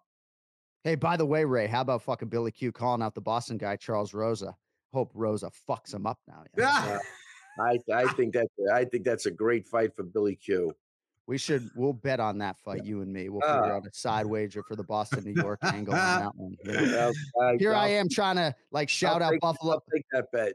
Hey, by the way, Ray, how about fucking Billy Q calling out the Boston guy, Charles Rosa? Hope Rosa fucks him up now. you know? Yeah. I I think that's I think that's a great fight for Billy Q. We should, we'll bet on that fight, you and me. We'll figure out a side wager for the Boston, New York angle on that one. you know? Well, Here I I'll- am trying to like shout I'll out take- Buffalo. I'll take that bet.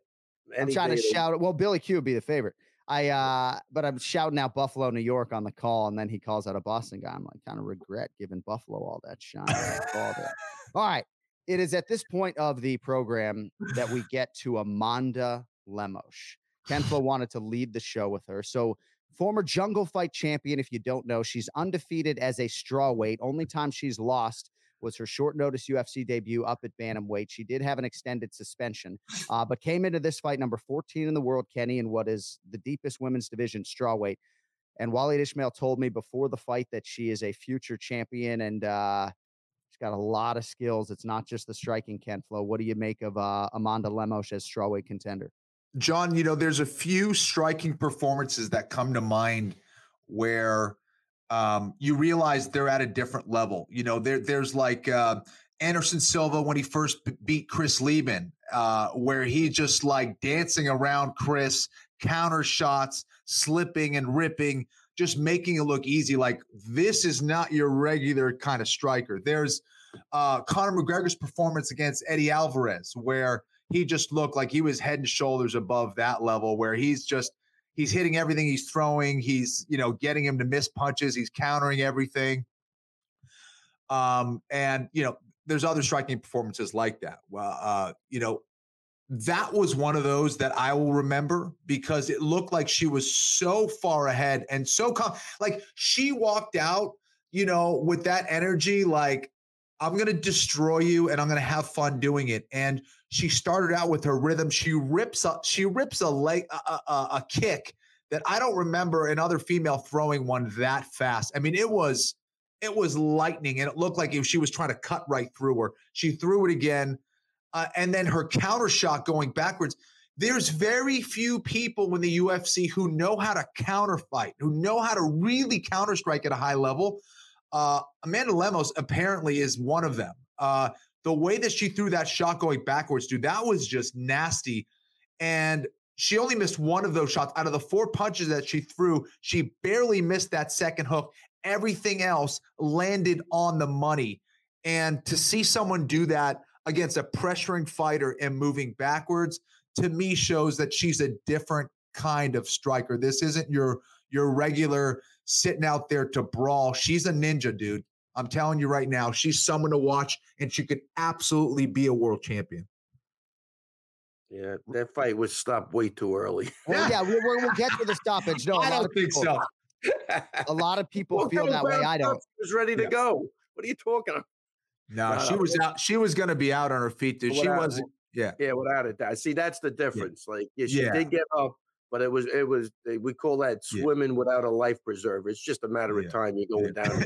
I'm trying to day of the shout it. Well, Billy Q would be the favorite. I uh but I'm shouting out Buffalo, New York on the call, and then he calls out a Boston guy. I'm like, kind of regret giving Buffalo all that shine. call there. All right. It is at this point of the program that we get to Amanda Lemos. Ken Flo wanted to lead the show with her. So former jungle fight champion, if you don't know, she's undefeated as a straw weight. Only time she's lost was her short notice UFC debut up at bantamweight. She did have an extended suspension, uh, but came into this fight number 14 in the world, Kenny, in what is the deepest women's division, strawweight. And Wallid Ismail told me before the fight that she is a future champion and uh, she's got a lot of skills. It's not just the striking, Ken Flo. What do you make of uh, Amanda Lemos as strawweight contender? Jon, you know, there's a few striking performances that come to mind where um, you realize they're at a different level. You know, there there's like uh, Anderson Silva when he first b- beat Chris Leben, uh, where he just like dancing around Chris, counter shots, slipping and ripping, just making it look easy. Like this is not your regular kind of striker. There's uh, Conor McGregor's performance against Eddie Alvarez, where he just looked like he was head and shoulders above that level, where he's just he's hitting everything he's throwing. He's you know getting him to miss punches. He's countering everything. Um, and you know, there's other striking performances like that. Well, uh, you know, that was one of those that I will remember because it looked like she was so far ahead and so calm. Like she walked out, you know, with that energy, like I'm going to destroy you and I'm going to have fun doing it. And she started out with her rhythm. She rips up, she rips a leg, a, a, a kick that I don't remember another female throwing one that fast. I mean, it was, it was lightning and it looked like if she was trying to cut right through her. She threw it again. Uh, and then her counter shot going backwards. There's very few people in the UFC who know how to counter fight, who know how to really counter strike at a high level. Uh, Amanda Lemos apparently is one of them. Uh, the way that she threw that shot going backwards, dude, that was just nasty. And she only missed one of those shots out of the four punches that she threw. She barely missed that second hook. Everything else landed on the money. And to see someone do that against a pressuring fighter and moving backwards, to me shows that she's a different kind of striker. This isn't your your regular sitting out there to brawl. She's a ninja, dude. I'm telling you right now, she's someone to watch, and she could absolutely be a world champion. Yeah, that fight was stopped way too early. Well, yeah, we'll, we'll get to the stoppage. No, a I lot don't think people, so. A lot of people Well, feel that way. I don't. She was ready to Yeah. go. What are you talking about? No, No, she no. was out. She was going to be out on her feet, dude. She wasn't. Yeah. Yeah, without a doubt. See, that's the difference. Like, yeah, she Yeah. did get up, but it was it was eh, we call that Yeah. swimming without a life preserver. It's just a matter Yeah. of time you're going Yeah. down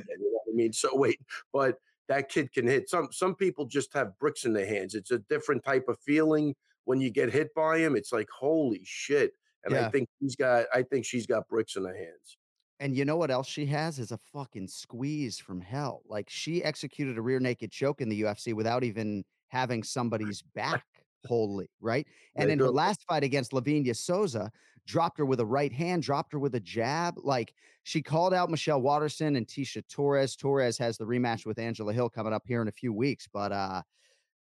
again. You know what I mean? So wait, but that kid can hit. Some some people just have bricks in their hands. It's a different type of feeling when you get hit by him. It's like holy shit. And Yeah. I think he's got. I think she's got bricks in her hands. And you know what else she has is a fucking squeeze from hell. Like she executed a rear naked choke in the UFC without even having somebody's back wholly, right? And They in her last fight against Livinha Souza, dropped her with a right hand, dropped her with a jab. Like she called out Michelle Waterson and Tecia Torres. Torres has the rematch with Angela Hill coming up here in a few weeks. But uh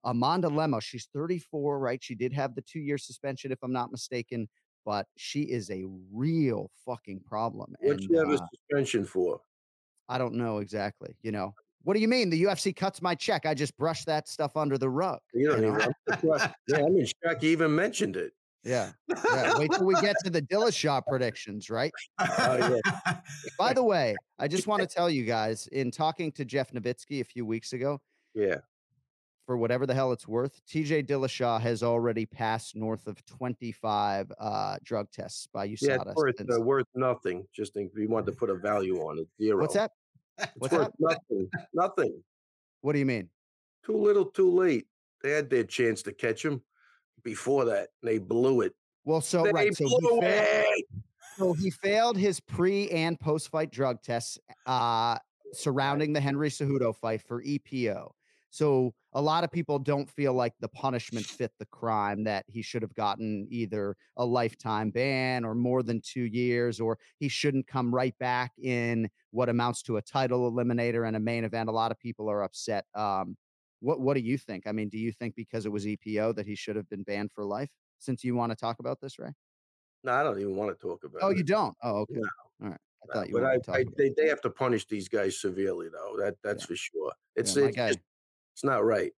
Amanda Lemos, she's 34, right? She did have the two year suspension, if I'm not mistaken, but she is a real fucking problem. What'd And, you have uh, a suspension for? I don't know exactly. You know, what do you mean? The UFC cuts my check. I just brush that stuff under the rug. You you even. know? I'm yeah, I mean, Shaq even mentioned it. Yeah. yeah. Wait till we get to the Dillashaw predictions, right? Oh, By the way, I just want to tell you guys in talking to Jeff Novitzky a few weeks ago, Yeah. for whatever the hell it's worth, TJ Dillashaw has already passed north of 25 uh, drug tests by Yeah, it's worth, uh, worth nothing. Just think you want to put a value on it, zero. What's that? It's What's worth that? nothing. Nothing. What do you mean? Too little, too late. They had their chance to catch him before that. They blew it. Well, so they right, so he failed, so he failed his pre and post fight drug tests uh, surrounding the Henry Cejudo fight for EPO. So a lot of people don't feel like the punishment fit the crime that he should have gotten either a lifetime ban or more than two years, or he shouldn't come right back in what amounts to a title eliminator and a main event. A lot of people are upset. Um, what what do you think? I mean, do you think because it was EPO that he should have been banned for life? Since you want to talk about this, Ray? No, I don't even want to talk about it. Oh, it. you don't? Oh, okay. No, All right. I thought you but I, to talk I, about they, they have to punish these guys severely, though. That that's Yeah. for sure. It's my it's, just- it's not right.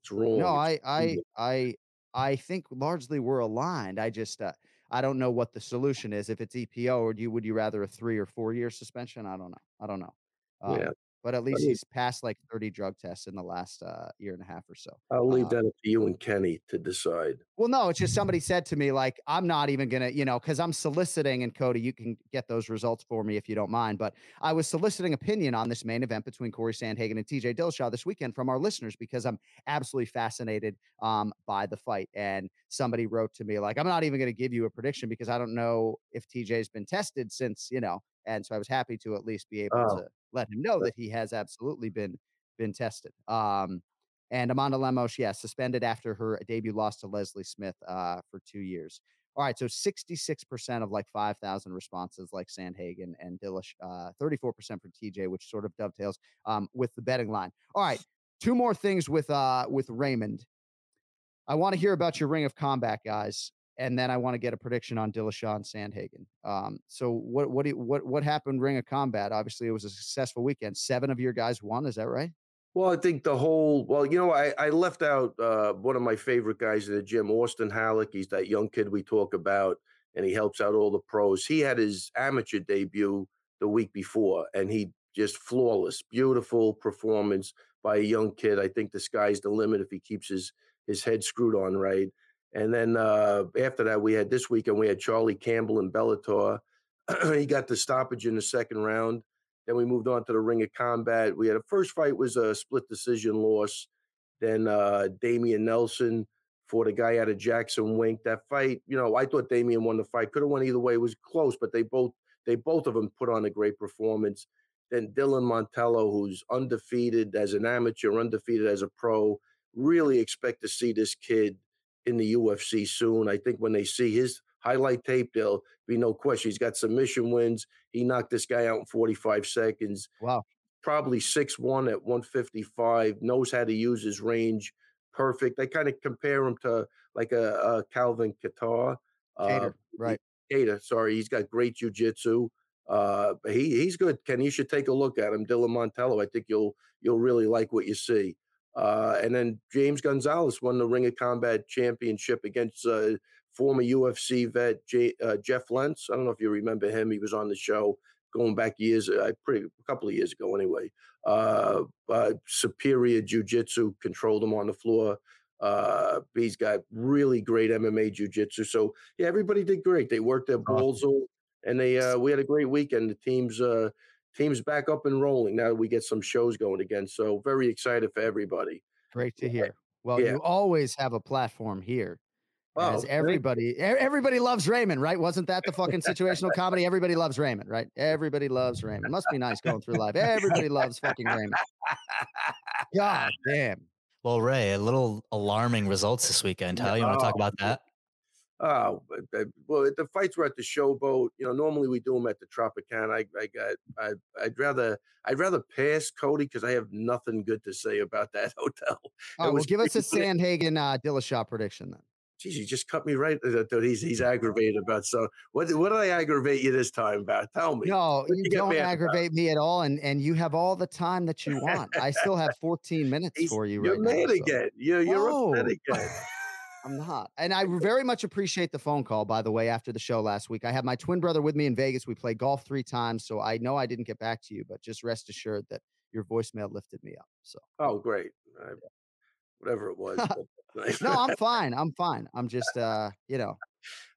It's wrong. No, I I. I I think largely we're aligned. I just uh, I don't know what the solution is. If it's EPO, or do you would you rather a three or four year suspension? I don't know. I don't know. Um, Yeah. But at least mean- he's passed like 30 drug tests in the last uh, year and a half or so. I'll leave uh, that up to you and Kenny to decide. Well, no, it's just somebody said to me, like, I'm not even gonna, you know, because I'm soliciting, and Cody, you can get those results for me if you don't mind. But I was soliciting opinion on this main event between Cory Sandhagen and TJ Dillashaw this weekend from our listeners because I'm absolutely fascinated um, by the fight. And somebody wrote to me, like, I'm not even gonna give you a prediction because I don't know if TJ's been tested since, you know. And so I was happy to at least be able Oh. to let him know that he has absolutely been been tested. Um, and Amanda Lemos, yeah, suspended after her debut loss to Leslie Smith uh, for two years. All right, so 66% of like 5,000 responses, like Sandhagen and Dillish, uh, 34% for TJ, which sort of dovetails um, with the betting line. All right, two more things with uh, with Raymond. I want to hear about your Ring of Combat guys, and then I want to get a prediction on Dillashaw and Sandhagen. Um, so what what you, what what happened Ring of Combat? Obviously, it was a successful weekend. Seven of your guys won. Is that right? Well, I think the whole well, you know, I, I left out uh, one of my favorite guys in the gym, Austin Halleck. He's that young kid we talk about, and he helps out all the pros. He had his amateur debut the week before, and he just flawless, beautiful performance. by a young kid. I think the sky's the limit if he keeps his his head screwed on right. And then uh, after that, we had this weekend we had Charlie Campbell and Bellator. he got the stoppage in the second round. Then we moved on to the Ring of Combat. We had a first fight was a split decision loss. Then uh, Damian Nelson for the guy out of Jackson Wink. That fight, you know, I thought Damian won the fight. Could have won either way. It was close, but they both they both of them put on a great performance. Then Dylan Montello, who's undefeated as an amateur, undefeated as a pro. Really expect to see this kid in the UFC soon. I think when they see his highlight tape, there'll be no question. He's got submission wins. He knocked this guy out in 45 seconds. Wow. Probably 6'1 at 155, knows how to use his range perfect. I kind of compare him to like a, a Calvin Qatar. Kattar, right. Kattar, sorry. He's got great jujitsu. Uh, he he's good. Ken, you should take a look at him. Dylan Montello. I think you'll you'll really like what you see. Uh, and then James Gonzalez won the Ring of Combat Championship against uh, former UFC vet J, uh, Jeff Lentz. I don't know if you remember him. He was on the show going back years, uh, pretty a couple of years ago anyway. Uh, uh, superior jiu-jitsu, controlled him on the floor. Uh, he's got really great MMA jiu-jitsu. So yeah, everybody did great. They worked their balls off, and they uh, we had a great weekend. The teams uh, teams back up and rolling now that we get some shows going again. So very excited for everybody. Great to hear. Well, Yeah. you always have a platform here. Oh, As everybody, everybody loves Raymond, right? Wasn't that the fucking situational comedy? Everybody loves Raymond, right? Everybody loves Raymond. Must be nice going through life. Everybody loves fucking Raymond. God damn. Well, Ray, a little alarming results this weekend. How you want to talk Oh, about that? Oh, well, the fights were at the showboat. You know, normally we do them at the Tropicana. I, I got, I, I'd rather, I'd rather pass Cody because I have nothing good to say about that hotel. Oh, well, give us a Sandhagen uh, Dillashaw prediction then. Jeez, you just cut me right. uh, That he's he's aggravated about. So what? What did I aggravate you this time about? Tell me. No, you you don't mad about? aggravate me at all, and and you have all the time that you want. I still have 14 minutes He's- for you You're right now. mad so- again. You're you're upset again. I'm not. And I very much appreciate the phone call, by the way, after the show last week. I have my twin brother with me in Vegas. We played golf three times. So I know I didn't get back to you, but just rest assured that your voicemail lifted me up. So Oh, great. I, whatever it was. no. I'm fine. I'm fine. I'm just uh, you know,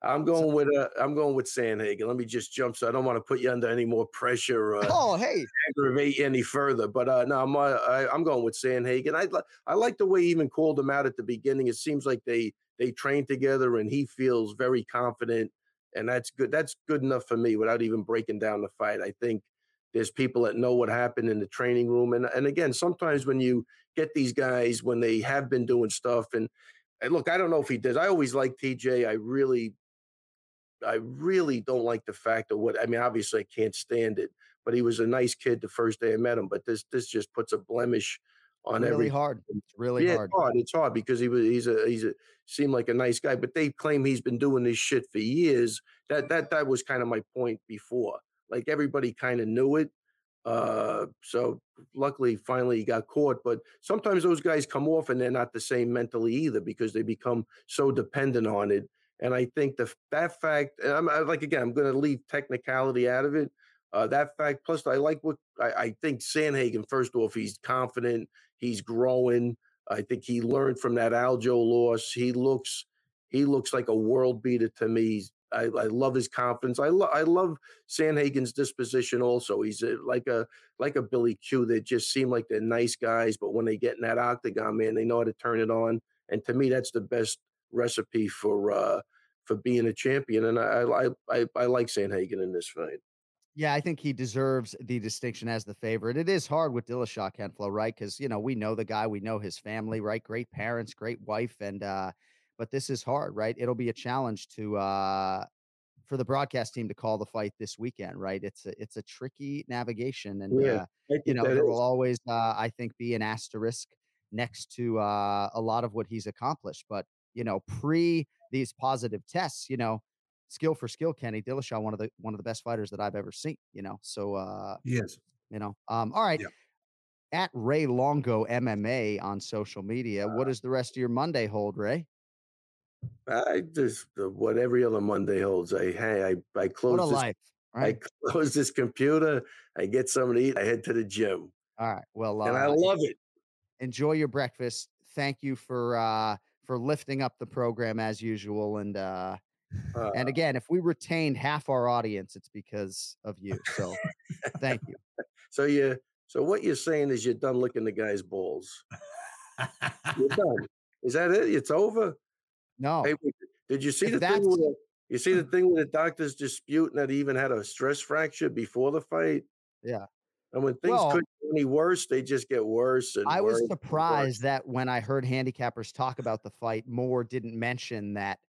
I'm going with uh, I'm going with Sandhagen. Let me just jump, so I don't want to put you under any more pressure. Uh, oh hey, aggravate you any further. But uh, no, I'm uh, I, I'm going with Sandhagen. I li- I like the way he even called him out at the beginning. It seems like they they train together, and he feels very confident, and that's good. That's good enough for me without even breaking down the fight. I think there's people that know what happened in the training room, and and again, sometimes when you get these guys when they have been doing stuff, and, and look, I don't know if he does. I always like TJ. I really I really don't like the fact of what I mean. Obviously, I can't stand it, but he was a nice kid the first day I met him. But this this just puts a blemish on really every. hard. It's really yeah, hard. it's hard. It's hard because he was he's a he's a seemed like a nice guy, but they claim he's been doing this shit for years. That that that was kind of my point before. Like everybody kind of knew it. Uh, so luckily, finally he got caught. But sometimes those guys come off and they're not the same mentally either because they become so dependent on it. And I think the that fact, and I'm I- like again, I'm going to leave technicality out of it. Uh, that fact, plus I like what I, I think Sandhagen. First off, he's confident. He's growing. I think he learned from that Aljo loss. He looks he looks like a world beater to me. He's- I, I love his confidence. I love I love Sandhagen's disposition. Also, he's a, like a like a Billy Q. That just seem like they're nice guys, but when they get in that octagon, man, they know how to turn it on. And to me, that's the best recipe for uh for being a champion. And I I I, I like Sandhagen in this fight. Yeah, I think he deserves the distinction as the favorite. It is hard with Dillashaw Kenflo, right? Because you know we know the guy, we know his family, right? Great parents, great wife, and uh, but this is hard, right? It'll be a challenge to uh, for the broadcast team to call the fight this weekend, right? It's a it's a tricky navigation, and Yeah, uh, you know there is. will always, uh, I think, be an asterisk next to uh, a lot of what he's accomplished. But you know, pre these positive tests, you know, skill for skill, Kenny Dillashaw, one of the one of the best fighters that I've ever seen. You know, so uh, Yes. you know, um, all right. Yeah. At Ray Longo MMA on social media. What does the rest of your Monday hold, Ray? I just uh, what every other Monday holds. I hey, I I close this life, I close this computer. I get something to eat. I head to the gym, All right. Well, uh, and I love it. enjoy your breakfast. Thank you for uh, for lifting up the program as usual. And uh, Uh, and again, if we retained half our audience, it's because of you. So thank you. so you, so what you're saying is you're done licking the guy's balls. You're done. Is that it? It's over. No, Hey, did you see If the thing? With the, you see the mm. thing with the doctors disputing that he even had a stress fracture before the fight. Yeah. And when things Well- couldn't get any worse, they just get worse. And I was surprised that when I heard handicappers talk about the fight, Moore didn't mention that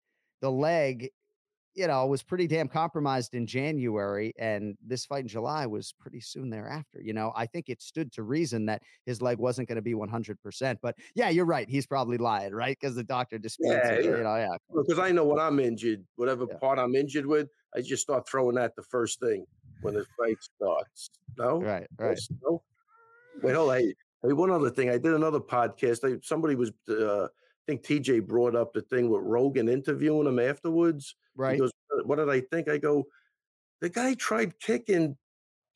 the leg, you know, was pretty damn compromised in January, and this fight in July was pretty soon thereafter. You know, I think it stood to reason that his leg wasn't going to be 100%. But yeah, you're right. He's probably lying, right? Because the doctor disputes Yeah, it. yeah. You know, yeah. because I know what I'm injured, whatever Yeah. part I'm injured with, I just start throwing that the first thing when the fight starts. No, Right, right. No. Wait, hold on. Hey, hey, one other thing. I did another podcast. I, somebody was, uh, I think TJ brought up the thing with Rogan interviewing him afterwards. Right. He goes, "Uh, "What did I think?" I go, "The guy tried kicking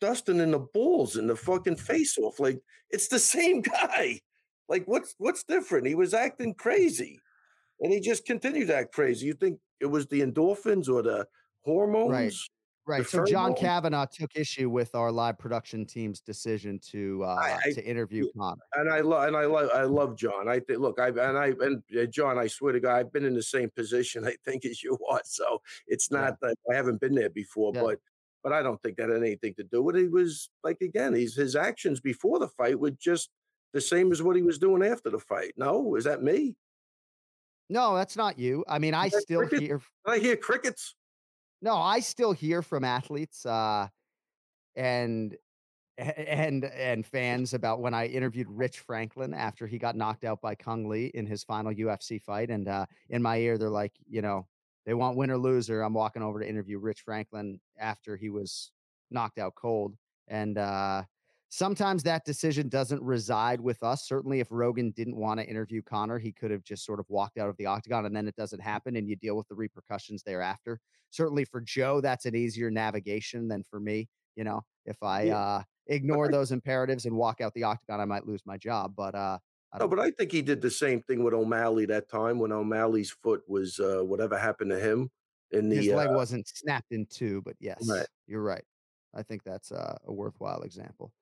Dustin in the balls in the fucking face off. Like it's the same guy. Like what's what's different? He was acting crazy, and he just continued to act crazy. You think it was the endorphins or the hormones? Right. So John Kavanagh took issue with our live production team's decision to uh, I- I- to interview Conor. and I love and I love I love John. I think look, I and I and uh, John, I swear to God, I've been in the same position I think as you are. So it's Yeah. not that I haven't been there before, Yeah. but but I don't think that had anything to do with it. He was like again, he's his actions before the fight were just the same as what he was doing after the fight. No, is that me? No, that's not you. I mean, I still cricket? hear I hear crickets? No, I still hear from athletes uh and and and fans about when I interviewed Rich Franklin after he got knocked out by Cung Le in his final UFC fight. And uh in my ear, they're like, you know, they want win or loser. I'm walking over to interview Rich Franklin after he was knocked out cold. And uh sometimes that decision doesn't reside with us. Certainly, if Rogan didn't want to interview Conor, he could have just sort of walked out of the octagon and then it doesn't happen and you deal with the repercussions thereafter. Certainly for Joe, that's an easier navigation than for me. You know, if I Yeah. uh ignore those imperatives and walk out the octagon, I might lose my job. But uh I No, but I think he did the same thing with O'Malley that time when O'Malley's foot was uh, whatever happened to him in the his leg uh, wasn't snapped in two, but yes, Right. you're right. I think that's uh, a worthwhile example.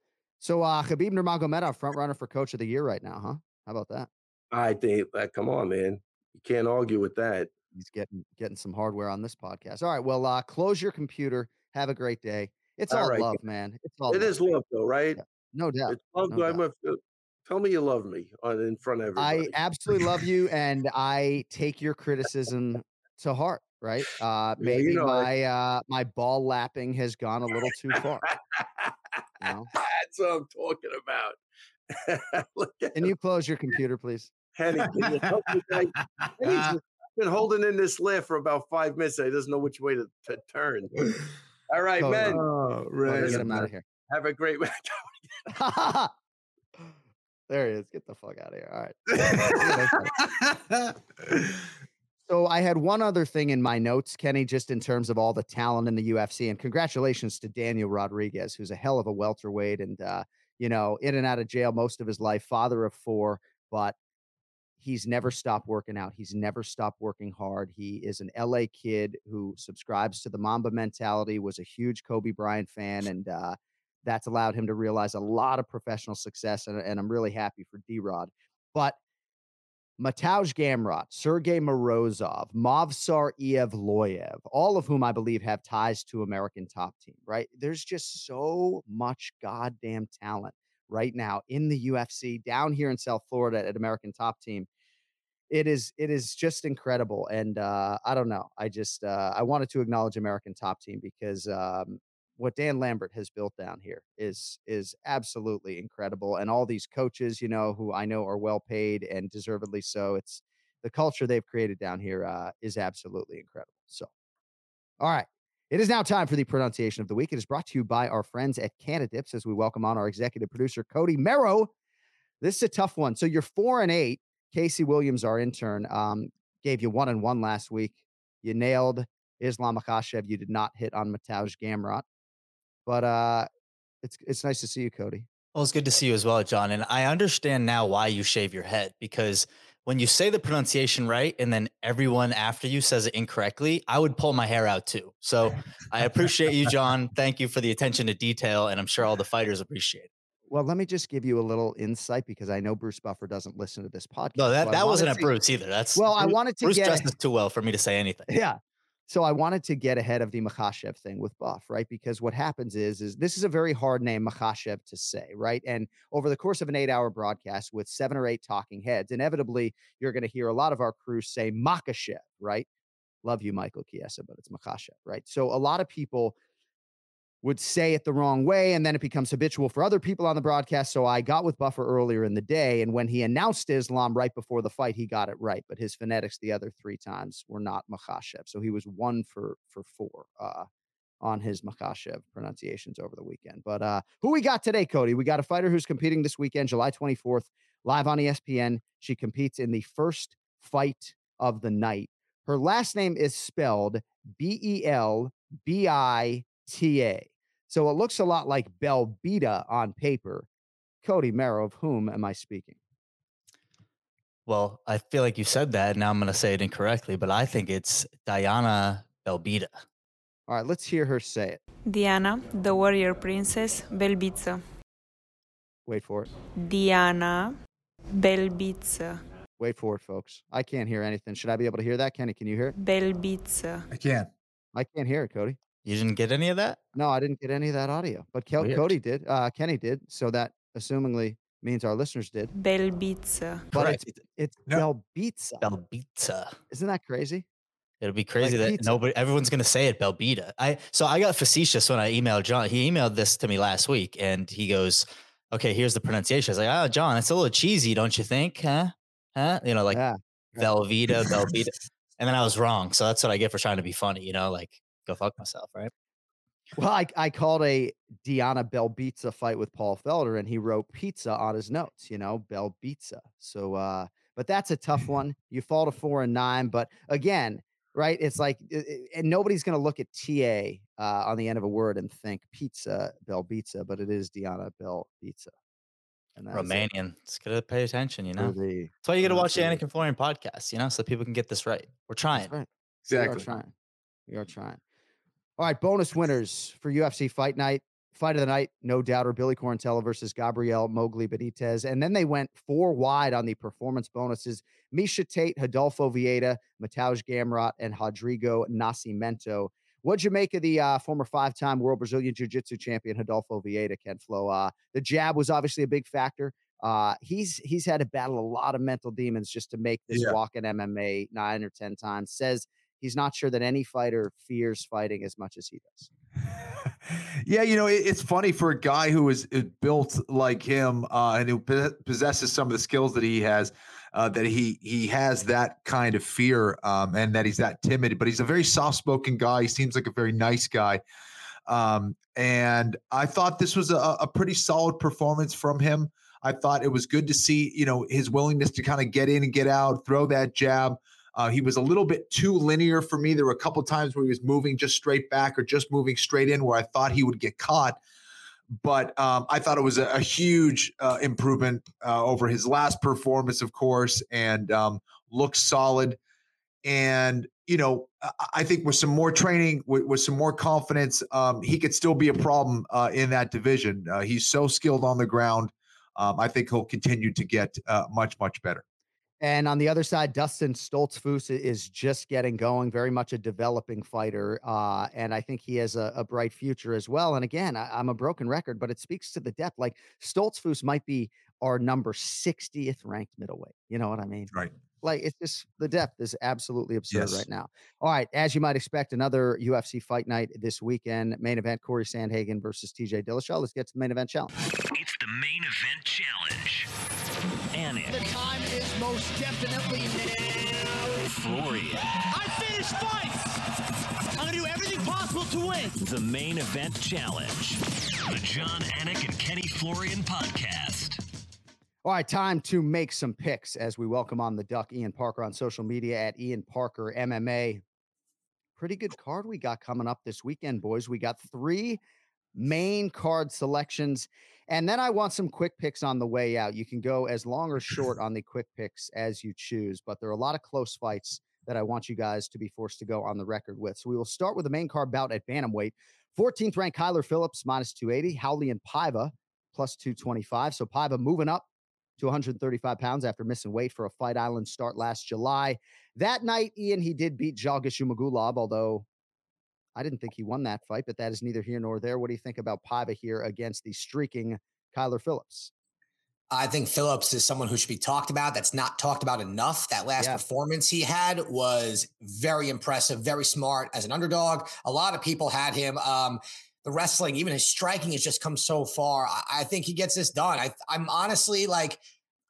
So uh Khabib Nurmagomedov, front runner for coach of the year right now, huh? How about that? I think that come on, man. You can't argue with that. He's getting getting some hardware on this podcast. All right, well, uh, close your computer. Have a great day. It's All all right, love, man. It's all It love. is love, though, right? Yeah, no doubt. It's love. no I'm a, uh, tell me you love me on in front of everybody. I absolutely love you, and I take your criticism to heart. Right? Uh, Yeah, you maybe know I- my uh, my ball lapping has gone a little too far. You know? That's what I'm talking about. Look at Can you close your computer, please? Henny. can you help me, guy? Henny's been holding in this laugh for about five minutes. He doesn't know which way to, to turn. All right, Totally. man. Oh, right. get him out of here. Have a great. One. There he is. Get the fuck out of here. All right. So I had one other thing in my notes, Kenny, just in terms of all the talent in the UFC. And congratulations to Daniel Rodriguez, who's a hell of a welterweight and uh, you know, in and out of jail most of his life, father of four, but he's never stopped working out. He's never stopped working hard. He is an LA kid who subscribes to the Mamba mentality, was a huge Kobe Bryant fan, and uh, that's allowed him to realize a lot of professional success. And, and I'm really happy for D Rod. But Mateusz Gamrot, Sergey Morozov, Movsar Evloev, all of whom I believe have ties to American top team, right? There's just so much goddamn talent right now in the UFC down here in South Florida at American top team. It is it is just incredible. And uh, I don't know. I just uh, I wanted to acknowledge American top team because um, what Dan Lambert has built down here is is absolutely incredible. And all these coaches, you know, who I know are well paid and deservedly so. It's the culture they've created down here uh, is absolutely incredible. So, all right. It is now time for the pronunciation of the week. It is brought to you by our friends at Cannadips as we welcome on our executive producer, Cody Merrow. This is a tough one. So you're four and eight. Casey Williams, our intern, um, gave you one and one last week. You nailed Islam Makhachev. You did not hit on Mateusz Gamrot. But uh, it's it's nice to see you, Cody. Well, it's good to see you as well, Jon. And I understand now why you shave your head because when you say the pronunciation right and then everyone after you says it incorrectly, I would pull my hair out too. So I appreciate you, Jon. Thank you for the attention to detail. And I'm sure all the fighters appreciate it. Well, let me just give you a little insight because I know Bruce Buffer doesn't listen to this podcast. No, that, that wasn't a wanted Bruce either. That's Well, I wanted to Bruce get- dresses too well for me to say anything. Yeah. So I wanted to get ahead of the Makhachev thing with Buff, right? Because what happens is, is this is a very hard name, Makhachev, to say, right? And over the course of an eight-hour broadcast with seven or eight talking heads, inevitably you're going to hear a lot of our crew say Makhachev, right? Love you, Michael Chiesa, but it's Makhachev, right? So a lot of people would say it the wrong way, and then it becomes habitual for other people on the broadcast. So I got with Buffer earlier in the day, and when he announced Islam right before the fight, he got it right. But his phonetics the other three times were not Makhachev. So he was one for for four uh, on his Makhachev pronunciations over the weekend. But uh, who we got today, Cody? We got a fighter who's competing this weekend, July 24th, live on ESPN. She competes in the first fight of the night. Her last name is spelled B E L B I T A. So it looks a lot like Belbita on paper. Cody Merrow, of whom am I speaking? Well, I feel like you said that. Now I'm going to say it incorrectly, but I think it's Diana Belbita. All right, let's hear her say it. Diana, the warrior princess, Belbitsa. Wait for it. Diana, Belbitsa. Wait for it, folks. I can't hear anything. Should I be able to hear that? Kenny, can you hear it? Belbitsa. I can't. I can't hear it, Cody. You didn't get any of that? No, I didn't get any of that audio, but Kel- Weird. Cody did. Uh, Kenny did. So that assumingly means our listeners did. Belbitsa. But Correct. it's, it's No. Belbitsa. Belbita. Isn't that crazy? It'll be crazy that pizza. nobody, everyone's going to say it, Belbita. I so I got facetious when I emailed Jon. He emailed this to me last week, and he goes, "Okay, here's the pronunciation." I was like, "Oh, Jon, it's a little cheesy, don't you think? Huh? Huh? You know, like yeah. Velveeta, Belbita." And then I was wrong, so that's what I get for trying to be funny. You know, like go fuck myself, right? Well, I, I called a Diana Belbitsa fight with Paul Felder, and he wrote pizza on his notes. You know, Belbitsa. So, uh, but that's a tough one. You fall to four and nine, but again, right? It's like, i- i- and nobody's going to look at TA uh, on the end of a word and think pizza Belbitsa, but it is Diana Belbitsa. And it Romanian. It's good to pay attention. You know, the- that's why you got to watch the and Florian podcast. You know, so people can get this right. We're trying. Right. We are Exactly. trying. We are trying. All right, bonus winners for UFC Fight Night. Fight of the night, no doubt, doubter, Billy Quarantillo versus Gabriel Mowgli Benitez. And then they went four wide on the performance bonuses. Miesha Tate, Rodolfo Vieira, Mateusz Gamrot, and Rodrigo Nascimento. What'd you make of the uh, former five-time world Brazilian Jiu-Jitsu champion Rodolfo Vieira, Ken Flo? Uh, the jab was obviously a big factor. Uh, he's he's had to battle a lot of mental demons just to make this Yeah. walk in MMA nine or ten times. Says he's not sure that any fighter fears fighting as much as he does. yeah, you know, it, it's funny for a guy who is uh, built like him uh, and who po- possesses some of the skills that he has, uh, that he he has that kind of fear um, and that he's that timid. But he's a very soft-spoken guy. He seems like a very nice guy. Um, and I thought this was a, a pretty solid performance from him. I thought it was good to see, you know, his willingness to kind of get in and get out, throw that jab. Uh, he was a little bit too linear for me. There were a couple times where he was moving just straight back or just moving straight in where I thought he would get caught. But um, I thought it was a, a huge uh, improvement uh, over his last performance, of course, and um, looks solid. And you know, I- think with some more training, with, with some more confidence, um, he could still be a problem uh, in that division. Uh, he's so skilled on the ground. Um, I think he'll continue to get uh, much, much better. And on the other side, Dustin Stoltzfus i- is just getting going, very much a developing fighter. Uh, and I think he has a, a bright future as well. And again, I, I'm a broken record, but it speaks to the depth. Like Stoltzfus might be our number 60th ranked middleweight. You know what I mean? Right. Like it's just the depth is absolutely absurd Yes. right now. All right, as you might expect, another UFC fight night this weekend. Main event: Cory Sandhagen versus TJ Dillashaw. Let's get to the main event challenge. It's the main event challenge. Anik, The time is most definitely now. Florian, I finish fights. I'm gonna do everything possible to win. the main event challenge. The Jon Anik and Kenny Florian podcast. All right, time to make some picks as we welcome on the Duck Ian Parker on social media at Ian Parker MMA. Pretty good card we got coming up this weekend, boys. We got three main card selections. And then I want some quick picks on the way out. You can go as long or short on the quick picks as you choose, but there are a lot of close fights that I want you guys to be forced to go on the record with. So we will start with the main card bout at Bantamweight. 14th ranked Kyler Phillips minus 280, Raulian Paiva plus 225. So Paiva moving up to 135 pounds after missing weight for a Fight Island start last July. That night, Ian, he did beat Zhalgas Zhumagulov, although I didn't think he won that fight, but that is neither here nor there. What do you think about Paiva here against the streaking Kyler Phillips? I think Phillips is someone who should be talked about. That's not talked about enough. That last yeah. performance he had was very impressive, very smart as an underdog. A lot of people had him. Um, the wrestling, even his striking, has just come so far. I, I think he gets this done. I, I'm honestly like,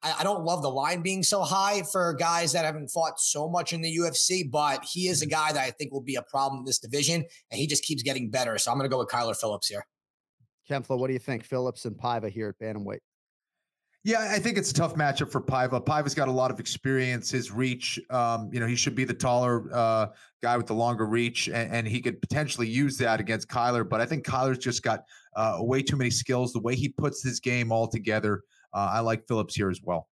I, I, don't love the line being so high for guys that haven't fought so much in the UFC, but he is a guy that I think will be a problem in this division, and he just keeps getting better. So I'm going to go with Kyler Phillips here. Ken Flo, what do you think? Phillips and Paiva here at Bantamweight. Yeah, I think it's a tough matchup for Paiva. Paiva's got a lot of experience. His reach, um, you know, he should be the taller uh, guy with the longer reach, and, and, he could potentially use that against Kyler. But I think Kyler's just got uh, way too many skills. The way he puts his game all together, uh, I like Phillips here as well.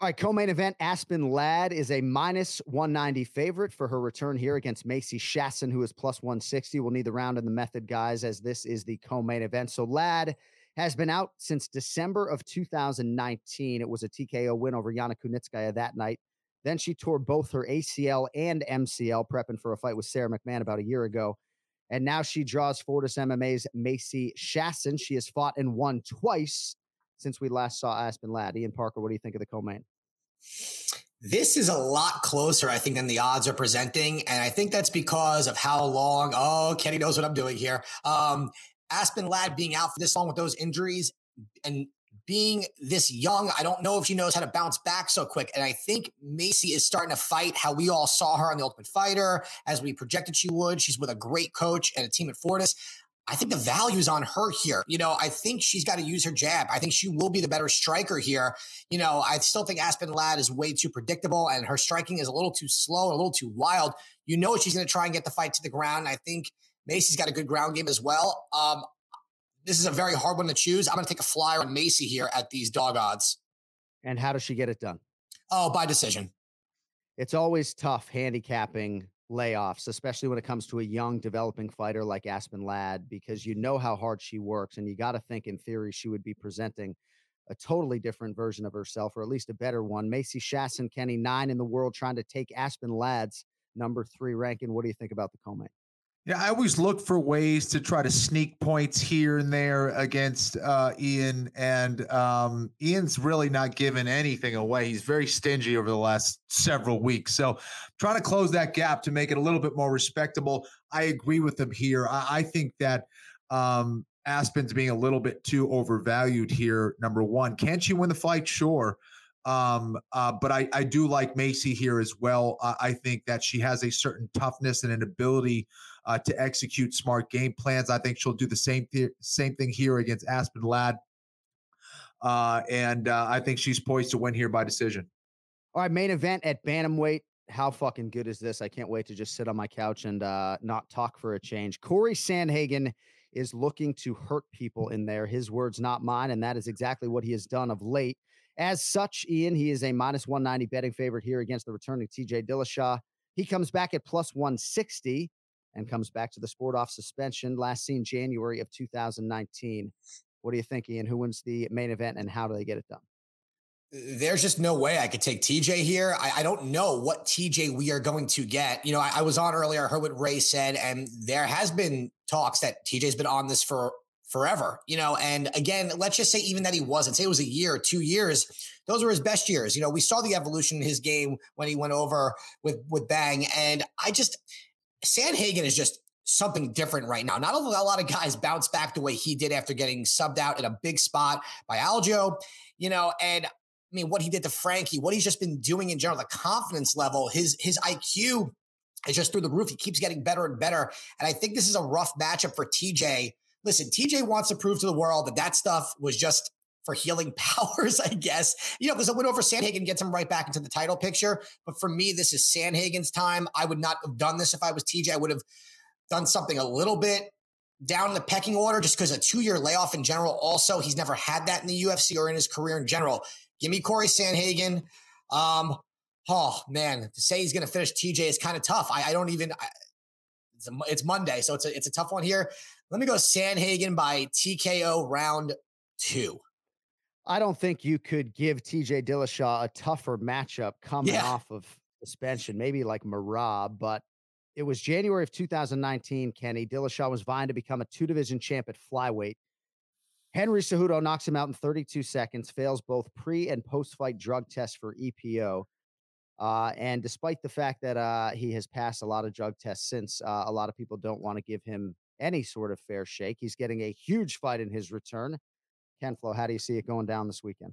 All right, co-main event. Aspen Ladd is a minus 190 favorite for her return here against Macy Chiasson, who is plus 160. We'll need the round and the method, guys, as this is the co-main event. So Ladd has been out since December of 2019. It was a TKO win over Yana Kunitskaya that night. Then she tore both her ACL and MCL, prepping for a fight with Sara McMann about a year ago. And now she draws Fortis MMA's Macy Chiasson. She has fought and won twice since we last saw Aspen Ladd. Ian Parker, what do you think of the co-main? This is a lot closer, I think, than the odds are presenting. And I think that's because of how long, oh, Kenny knows what I'm doing here. Um, Aspen Ladd being out for this long with those injuries and being this young, I don't know if she knows how to bounce back so quick. And I think Macy is starting to fight how we all saw her on The Ultimate Fighter, as we projected she would. She's with a great coach and a team at Fortis. I think the value is on her here. You know, I think she's got to use her jab. I think she will be the better striker here. You know, I still think Aspen Ladd is way too predictable and her striking is a little too slow, a little too wild. You know, she's going to try and get the fight to the ground. I think Macy's got a good ground game as well. Um, this is a very hard one to choose. I'm going to take a flyer on Macy here at these dog odds. And how does she get it done? Oh, by decision. It's always tough handicapping layoffs, especially when it comes to a young developing fighter like Aspen Ladd, because you know how hard she works. And you got to think, in theory, she would be presenting a totally different version of herself, or at least a better one. Macy Chiasson, Kenny, nine in the world, trying to take Aspen Ladd's number three ranking. What do you think about the co? Yeah, I always look for ways to try to sneak points here and there against uh, Ian, and um, Ian's really not giving anything away. He's very stingy over the last several weeks. So, trying to close that gap to make it a little bit more respectable. I agree with him here. I, I think that um, Aspen's being a little bit too overvalued here. Number one, can't she win the fight? Sure. Um, uh, but I, I do like Macy here as well. Uh, I think that she has a certain toughness and an ability uh, to execute smart game plans. I think she'll do the same th- same thing here against Aspen Ladd. Uh, and uh, I think she's poised to win here by decision. All right, main event at bantamweight. How fucking good is this? I can't wait to just sit on my couch and uh, not talk for a change. Cory Sandhagen is looking to hurt people in there. His words, not mine, and that is exactly what he has done of late. As such, Ian, he is a minus 190 betting favorite here against the returning TJ Dillashaw. He comes back at plus 160 and comes back to the sport off suspension, last seen January of 2019. What do you think, Ian? Who wins the main event and how do they get it done? There's just no way I could take TJ here. I, I don't know what TJ we are going to get. You know, I, I was on earlier, I heard what Ray said, and there has been talks that TJ's been on this for forever, you know. And again, let's just say even that he wasn't, say it was a year, two years, those were his best years. You know, we saw the evolution in his game when he went over with with Bang. And I just Sandhagen is just something different right now. Not a lot of guys bounce back the way he did after getting subbed out in a big spot by Aljo, you know, and I mean what he did to Frankie, what he's just been doing in general, the confidence level, his his IQ is just through the roof. He keeps getting better and better. And I think this is a rough matchup for TJ. Listen, TJ wants to prove to the world that that stuff was just for healing powers, I guess. You know, because a win over Sandhagen gets him right back into the title picture. But for me, this is Sandhagen's time. I would not have done this if I was TJ. I would have done something a little bit down the pecking order just because a two year layoff in general. Also, he's never had that in the UFC or in his career in general. Give me Cory Sandhagen. Um, oh man, to say he's going to finish TJ is kind of tough. I, I don't even. I, it's, a, it's Monday, so it's a it's a tough one here. Let me go Sandhagen by TKO round two. I don't think you could give TJ Dillashaw a tougher matchup coming Yeah. off of suspension, maybe like Merab, but it was January of 2019, Kenny. Dillashaw was vying to become a two division champ at flyweight. Henry Cejudo knocks him out in 32 seconds, fails both pre and post fight drug tests for EPO. Uh, and despite the fact that uh, he has passed a lot of drug tests since, uh, a lot of people don't want to give him any sort of fair shake. He's getting a huge fight in his return. Ken Flo, how do you see it going down this weekend?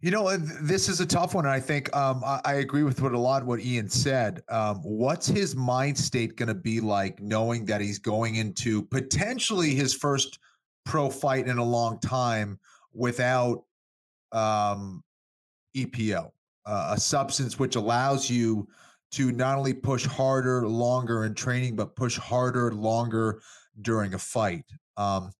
You know, this is a tough one. I think um, I, I agree with what a lot of what Ian said. Um, what's his mind state going to be like, knowing that he's going into potentially his first pro fight in a long time without um, EPO, uh, a substance which allows you to not only push harder, longer in training, but push harder, longer during a fight. Um,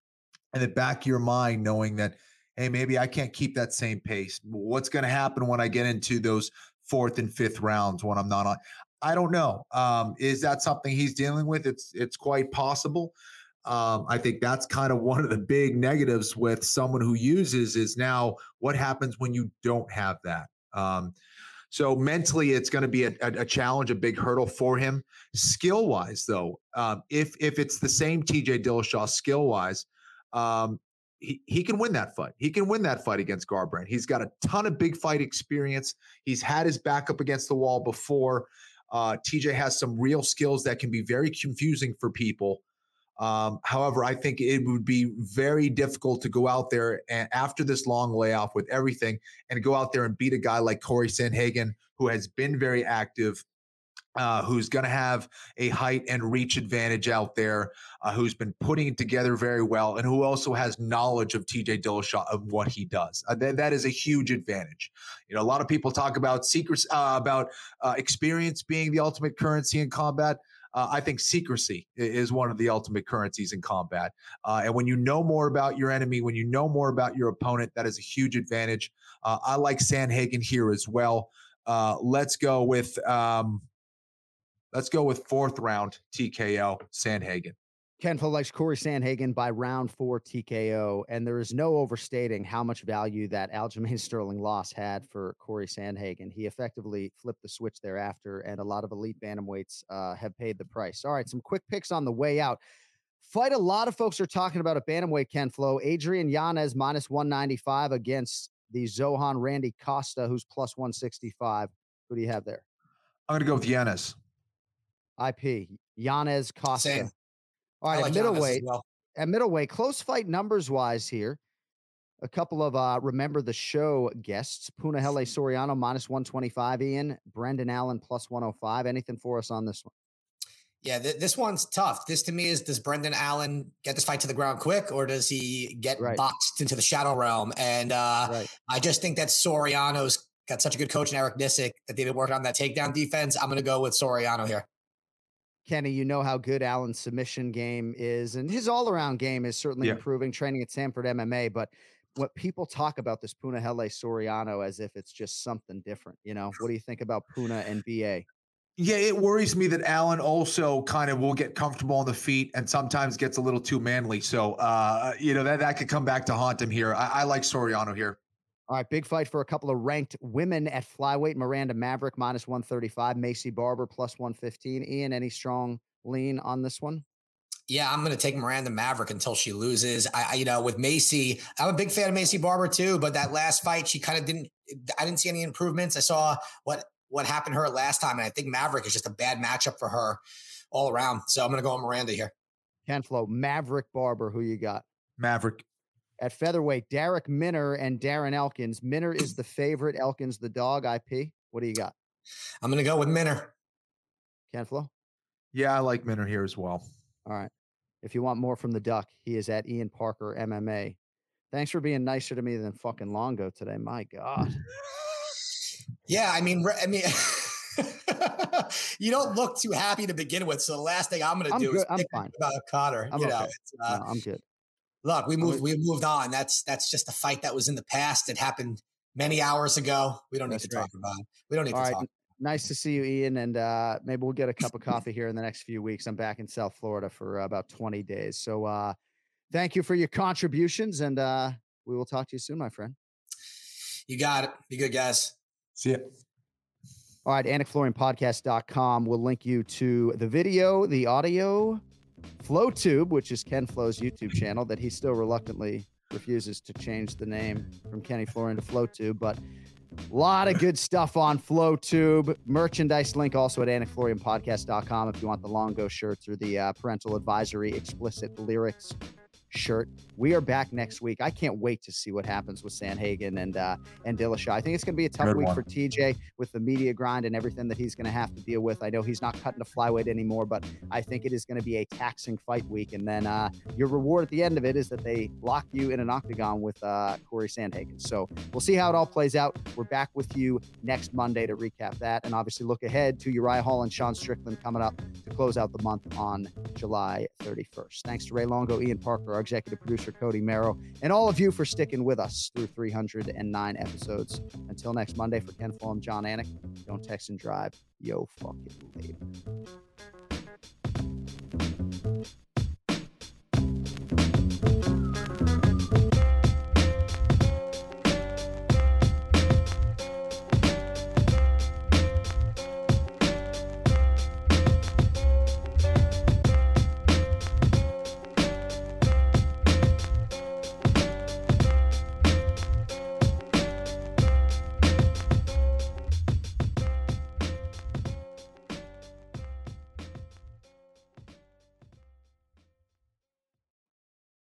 in the back of your mind, knowing that hey, maybe I can't keep that same pace. What's going to happen when I get into those fourth and fifth rounds when I'm not on? I don't know. Um, is that something he's dealing with? It's it's quite possible. Um, I think that's kind of one of the big negatives with someone who uses is now what happens when you don't have that. Um, so mentally, it's going to be a, a, challenge, a big hurdle for him. Skill wise, though, um, if if it's the same TJ Dillashaw skill wise, um, he, he can win that fight. He can win that fight against Garbrandt. He's got a ton of big fight experience. He's had his back up against the wall before. Uh, TJ has some real skills that can be very confusing for people. Um, however, I think it would be very difficult to go out there and after this long layoff with everything and go out there and beat a guy like Cory Sandhagen, who has been very active, uh, who's going to have a height and reach advantage out there, uh, who's been putting it together very well, and who also has knowledge of TJ Dillashaw of what he does. Uh, that, is a huge advantage. You know, a lot of people talk about secrets, uh, about uh, experience being the ultimate currency in combat. Uh, I think secrecy is one of the ultimate currencies in combat. And when you know more about your enemy, when you know more about your opponent, that is a huge advantage. I like Sandhagen here as well. Let's go with um, let's go with fourth round TKO Sandhagen. Ken Flo likes Cory Sandhagen by round four TKO, and there is no overstating how much value that Aljamain Sterling loss had for Cory Sandhagen. He effectively flipped the switch thereafter, and a lot of elite bantamweights uh, have paid the price. All right, some quick picks on the way out. Fight a lot of folks are talking about a bantamweight Ken Flo. Adrian Yanez minus 195 against the Zohan Randy Costa, who's plus 165. Who do you have there? I'm going to go with Yanez. IP Yanez Costa. Same. All I like at middleweight. well. At middleweight, close fight numbers wise here. A couple of uh remember the show guests. Punahele Soriano minus 125, Ian. Brendan Allen plus 105. Anything for us on this one? Yeah, th- this one's tough. This to me is does Brendan Allen get this fight to the ground quick or does he get Right. boxed into the shadow realm? And uh, Right. I just think that Soriano's got such a good coach in Eric Nicksick that they've been working on that takedown defense. I'm going to go with Soriano here. Kenny, you know how good Allen's submission game is, and his all-around game is certainly Yeah. improving. Training at Sanford MMA, but what people talk about this Punahele Soriano as if it's just something different. You know, what do you think about Puna and BA? Yeah, it worries me that Allen also kind of will get comfortable on the feet and sometimes gets a little too manly. So, uh, you know, that, that could come back to haunt him here. I, I like Soriano here. All right, big fight for a couple of ranked women at flyweight. Miranda Maverick minus 135, Maycee Barber plus 115. Ian, any strong lean on this one? Yeah, I'm going to take Miranda Maverick until she loses. I, I, you know, with Maycee, I'm a big fan of Maycee Barber too. But that last fight, she kind of didn't. I didn't see any improvements. I saw what what happened to her last time, and I think Maverick is just a bad matchup for her all around. So I'm going to go with Miranda here. Ken Flo, Maverick Barber, who you got? Maverick. At featherweight, Darrick Minner and Darren Elkins. Minner is the favorite, Elkins the dog. IP. What do you got? I'm going to go with Minner. Ken Flo? Yeah, I like Minner here as well. All right. If you want more from the Duck, he is at Ian Parker MMA. Thanks for being nicer to me than fucking Longo today. My God. Yeah, I mean, I mean, you don't look too happy to begin with. So the last thing I'm going to do good. is I'm pick fine. about Conor. I'm you know, okay. it's, uh, No, I'm good. Look, we moved. We moved on. That's that's just a fight that was in the past. It happened many hours ago. We don't need That's to right. talk about. it. We don't need All to right. talk. Nice to see you, Ian. And uh, maybe we'll get a cup of coffee here in the next few weeks. I'm back in South Florida for uh, about 20 days. So uh, thank you for your contributions. And uh, we will talk to you soon, my friend. You got it. Be good, guys. See ya. All right, AnikFlorianPodcast.com will link you to the video, the audio, FlowTube, which is Ken Flo's YouTube channel that he still reluctantly refuses to change the name from Kenny Florian to FlowTube. But a lot of good stuff on FlowTube. Merchandise link also at AnikFlorianPodcast.com if you want the Longo shirts or the uh, parental advisory explicit lyrics shirt. We are back next week. I can't wait to see what happens with Sandhagen and uh, and Dillashaw. I think it's going to be a tough Good week one. for TJ with the media grind and everything that he's going to have to deal with. I know he's not cutting a flyweight anymore, but I think it is going to be a taxing fight week. And then uh, your reward at the end of it is that they lock you in an octagon with uh, Cory Sandhagen. So we'll see how it all plays out. We're back with you next Monday to recap that, and obviously look ahead to Uriah Hall and Sean Strickland coming up to close out the month on July 31st. Thanks to Ray Longo, Ian Parker, executive producer Cody Merrow, and all of you for sticking with us through 309 episodes. Until next Monday, for Kenny Florian, Jon Anik, don't text and drive. Yo, fucking later.